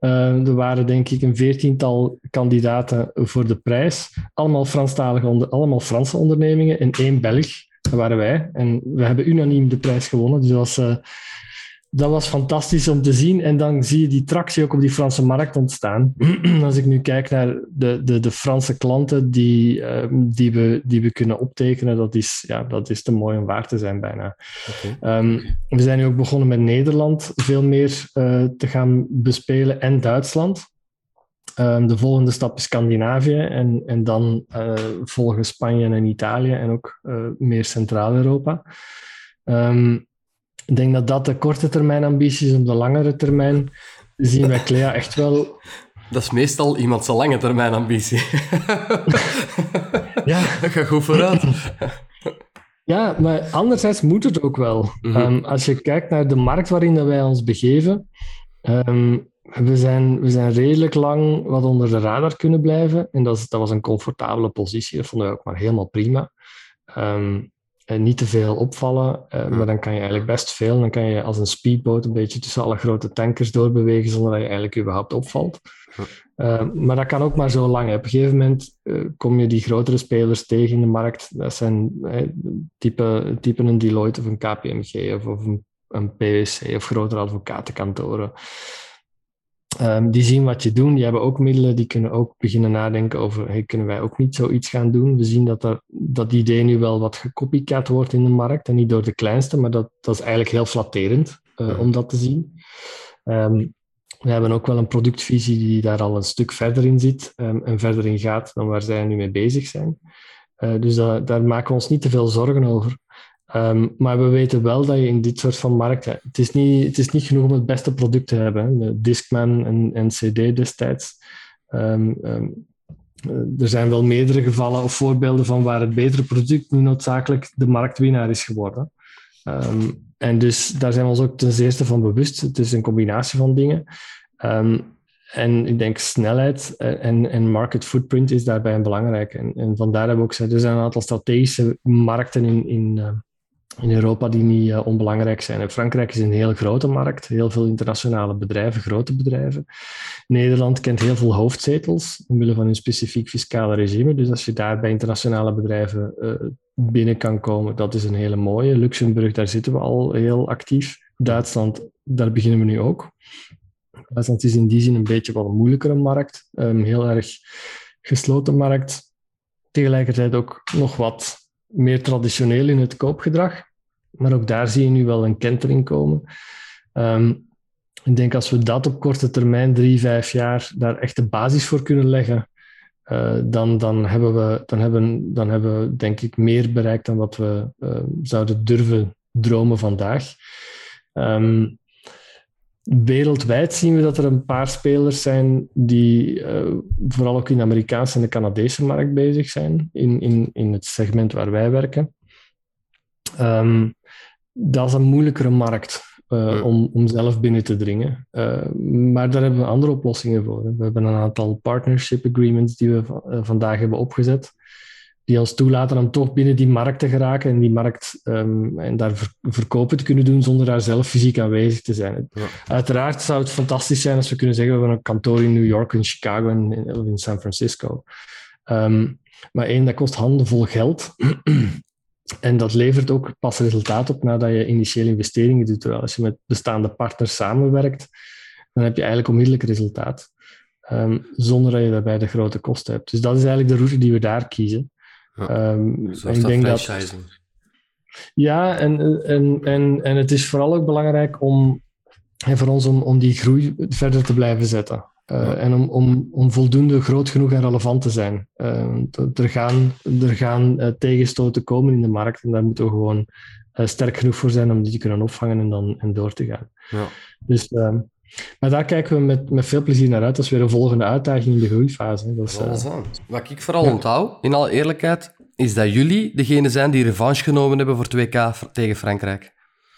[SPEAKER 2] Uh, er waren denk ik een veertiental kandidaten voor de prijs. Allemaal, Franstalige onder, allemaal Franse ondernemingen en één Belg. Dat waren wij. En we hebben unaniem de prijs gewonnen. Dus dat was, uh, dat was fantastisch om te zien. En dan zie je die tractie ook op die Franse markt ontstaan. Als ik nu kijk naar de, de, de Franse klanten die, uh, die, we, die we kunnen optekenen, dat is, ja, dat is te mooi om waar te zijn bijna. Okay. Um, we zijn nu ook begonnen met Nederland veel meer uh, te gaan bespelen en Duitsland. Um, de volgende stap is Scandinavië en, en dan uh, volgen Spanje en Italië en ook uh, meer Centraal-Europa. Um, ik denk dat dat de korte termijn ambitie is. Op de langere termijn zien wij Clea echt wel...
[SPEAKER 1] Dat is meestal iemand zijn lange termijn ambitie. ja. Dat gaat goed vooruit.
[SPEAKER 2] ja, maar anderzijds moet het ook wel. Mm -hmm. um, als je kijkt naar de markt waarin wij ons begeven, we zijn, we zijn redelijk lang wat onder de radar kunnen blijven. En dat, dat was een comfortabele positie. Dat vonden we ook maar helemaal prima. Um, en niet te veel opvallen, uh, maar dan kan je eigenlijk best veel. Dan kan je als een speedboot een beetje tussen alle grote tankers doorbewegen zonder dat je eigenlijk überhaupt opvalt. Uh, maar dat kan ook maar zo lang. Op een gegeven moment uh, kom je die grotere spelers tegen in de markt. Dat zijn type, type een Deloitte of een KPMG of, of een, een PwC of grotere advocatenkantoren. Um, die zien wat je doet, die hebben ook middelen, die kunnen ook beginnen nadenken over, hey, kunnen wij ook niet zoiets gaan doen? We zien dat er, dat idee nu wel wat gecopycat wordt in de markt, en niet door de kleinste, maar dat, dat is eigenlijk heel flatterend uh, om dat te zien. Um, we hebben ook wel een productvisie die daar al een stuk verder in zit um, en verder in gaat dan waar zij nu mee bezig zijn. Uh, dus daar maken we ons niet te veel zorgen over. Ehm, maar we weten wel dat je in dit soort van markten... Het is niet, het is niet genoeg om het beste product te hebben. Hè. Discman en, en CD destijds. Ehm, ehm, er zijn wel meerdere gevallen of voorbeelden van waar het betere product nu noodzakelijk de marktwinnaar is geworden. en dus daar zijn we ons ook ten zeerste van bewust. Het is een combinatie van dingen. En ik denk snelheid en, en market footprint is daarbij een belangrijke. En, en vandaar hebben we ook gezegd, er zijn een aantal strategische markten in, in, eh, in Europa die niet uh, onbelangrijk zijn. Frankrijk is een heel grote markt, heel veel internationale bedrijven, grote bedrijven. Nederland kent heel veel hoofdzetels, omwille van een specifiek fiscale regime. Dus als je daar bij internationale bedrijven uh, binnen kan komen, dat is een hele mooie. Luxemburg, daar zitten we al heel actief. Duitsland, daar beginnen we nu ook. Duitsland is in die zin een beetje wel een moeilijkere markt, um, heel erg gesloten markt. Tegelijkertijd ook nog wat meer traditioneel in het koopgedrag. Maar ook daar zie je nu wel een kentering komen. Um, ik denk als we dat op korte termijn, drie, vijf jaar, daar echt de basis voor kunnen leggen, uh, dan, dan, hebben we, dan, hebben, dan hebben we denk ik meer bereikt dan wat we uh, zouden durven dromen vandaag. Um, wereldwijd zien we dat er een paar spelers zijn die uh, vooral ook in de Amerikaanse en de Canadese markt bezig zijn, in, in, in het segment waar wij werken. Um, dat is een moeilijkere markt uh, om, om zelf binnen te dringen. Uh, maar daar hebben we andere oplossingen voor. We hebben een aantal partnership agreements die we vandaag hebben opgezet die ons toelaten om toch binnen die markt te geraken en die markt um, en daar verkopen te kunnen doen zonder daar zelf fysiek aanwezig te zijn. Ja. Uiteraard zou het fantastisch zijn als we kunnen zeggen we hebben een kantoor in New York, in Chicago en in, in San Francisco. Um, maar één, dat kost handenvol geld. en dat levert ook pas resultaat op nadat je initiële investeringen doet. Terwijl als je met bestaande partners samenwerkt, dan heb je eigenlijk onmiddellijk resultaat. Um, zonder dat je daarbij de grote kosten hebt. Dus dat is eigenlijk de route die we daar kiezen.
[SPEAKER 1] Ja, um, ik denk dat.
[SPEAKER 2] Ja, en, en, en, en het is vooral ook belangrijk om en voor ons om, om die groei verder te blijven zetten. Uh, En om, om, om voldoende groot genoeg en relevant te zijn. Uh, er gaan, er gaan uh, tegenstoten komen in de markt en daar moeten we gewoon sterk genoeg voor zijn om die te kunnen opvangen en dan en door te gaan.
[SPEAKER 1] Ja.
[SPEAKER 2] Dus ehm, maar daar kijken we met, met veel plezier naar uit. Dat is weer een volgende uitdaging in de groeifase. Dat is,
[SPEAKER 1] uh... Wat ik vooral ja. onthoud, in alle eerlijkheid, is dat jullie degene zijn die revanche genomen hebben voor 2K tegen Frankrijk.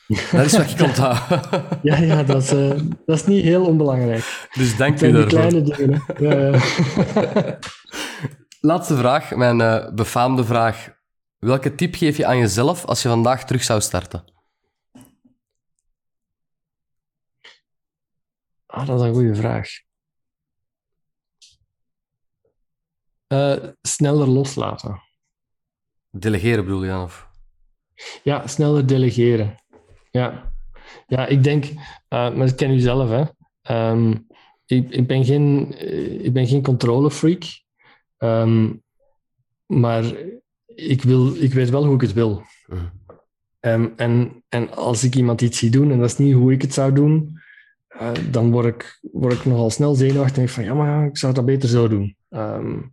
[SPEAKER 1] Dat is wat ik onthoud.
[SPEAKER 2] ja, ja dat, is, uh, dat is niet heel onbelangrijk.
[SPEAKER 1] Dus dank je daarvoor.
[SPEAKER 2] kleine dingen. Ja, ja.
[SPEAKER 1] Laatste vraag, mijn uh, befaamde vraag. Welke tip geef je aan jezelf als je vandaag terug zou starten?
[SPEAKER 2] Ah, dat is een goede vraag. Uh, sneller loslaten.
[SPEAKER 1] Delegeren bedoel je dan? Of?
[SPEAKER 2] Ja, sneller delegeren. Ja, ja ik denk, uh, maar ik ken u zelf, hè. Um, ik, ik, ben geen, ik ben geen controlefreak. Um, maar ik, wil, ik weet wel hoe ik het wil. Uh. Um, en, en als ik iemand iets zie doen en dat is niet hoe ik het zou doen, uh, dan word ik, word ik nogal snel zenuwachtig en denk van ja, maar ik zou dat beter zo doen. Um,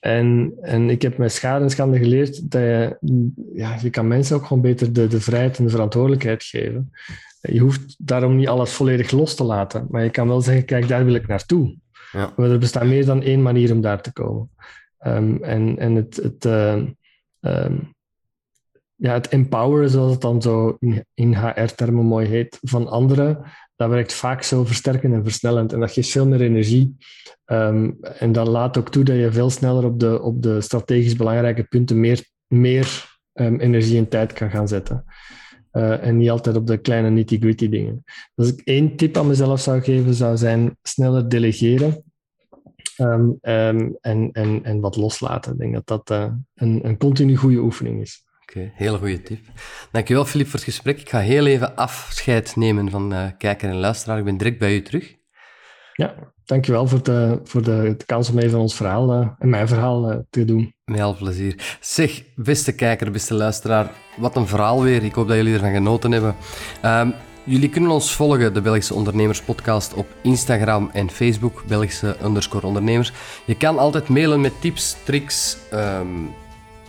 [SPEAKER 2] en, en ik heb met schade en schande geleerd dat je, ja, je kan mensen ook gewoon beter de, de vrijheid en de verantwoordelijkheid geven. Je hoeft daarom niet alles volledig los te laten, maar je kan wel zeggen, kijk, daar wil ik naartoe.
[SPEAKER 1] Ja.
[SPEAKER 2] Maar er bestaat meer dan één manier om daar te komen. Um, en, en het, het, uh, um, ja, het empoweren, zoals het dan zo in, in HR-termen mooi heet, van anderen, dat werkt vaak zo versterkend en versnellend. En dat geeft veel meer energie. Um, en dat laat ook toe dat je veel sneller op de, op de strategisch belangrijke punten meer, meer um, energie en tijd kan gaan zetten. Uh, en niet altijd op de kleine nitty-gritty dingen. Dus als ik één tip aan mezelf zou geven, zou zijn sneller delegeren. Um, en, en, en wat loslaten. Ik denk dat dat uh, een, een continu goede oefening is.
[SPEAKER 1] Oké, okay, hele goede tip. Dankjewel, Filip, voor het gesprek. Ik ga heel even afscheid nemen van uh, kijker en luisteraar. Ik ben direct bij u terug.
[SPEAKER 2] Ja, dankjewel voor, de, voor de, de kans om even ons verhaal uh, en mijn verhaal uh, te doen.
[SPEAKER 1] Met heel plezier. Zeg, beste kijker, beste luisteraar, wat een verhaal weer. Ik hoop dat jullie ervan genoten hebben. Um, jullie kunnen ons volgen, de Belgische Ondernemerspodcast, op Instagram en Facebook, Belgische underscore ondernemers. Je kan altijd mailen met tips, tricks, um,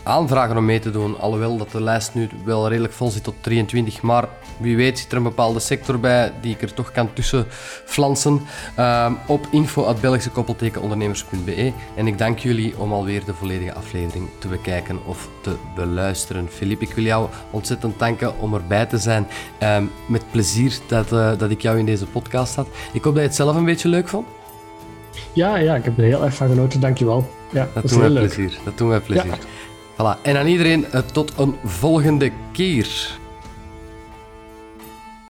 [SPEAKER 1] aanvragen om mee te doen. Alhoewel dat de lijst nu wel redelijk vol zit tot 23. Maar wie weet zit er een bepaalde sector bij die ik er toch kan tussen flansen. Um, op info.belgischekoppeltekenondernemers.be En ik dank jullie om alweer de volledige aflevering te bekijken of te beluisteren. Filip, ik wil jou ontzettend danken om erbij te zijn. Um, met plezier dat, uh, dat ik jou in deze podcast had. Ik hoop dat je het zelf een beetje leuk vond.
[SPEAKER 2] Ja, ja ik heb er heel erg van genoten. Dankjewel. Ja,
[SPEAKER 1] dat, dat doen wij plezier. Dat doen wij plezier. Ja. En aan iedereen, uh, tot een volgende keer.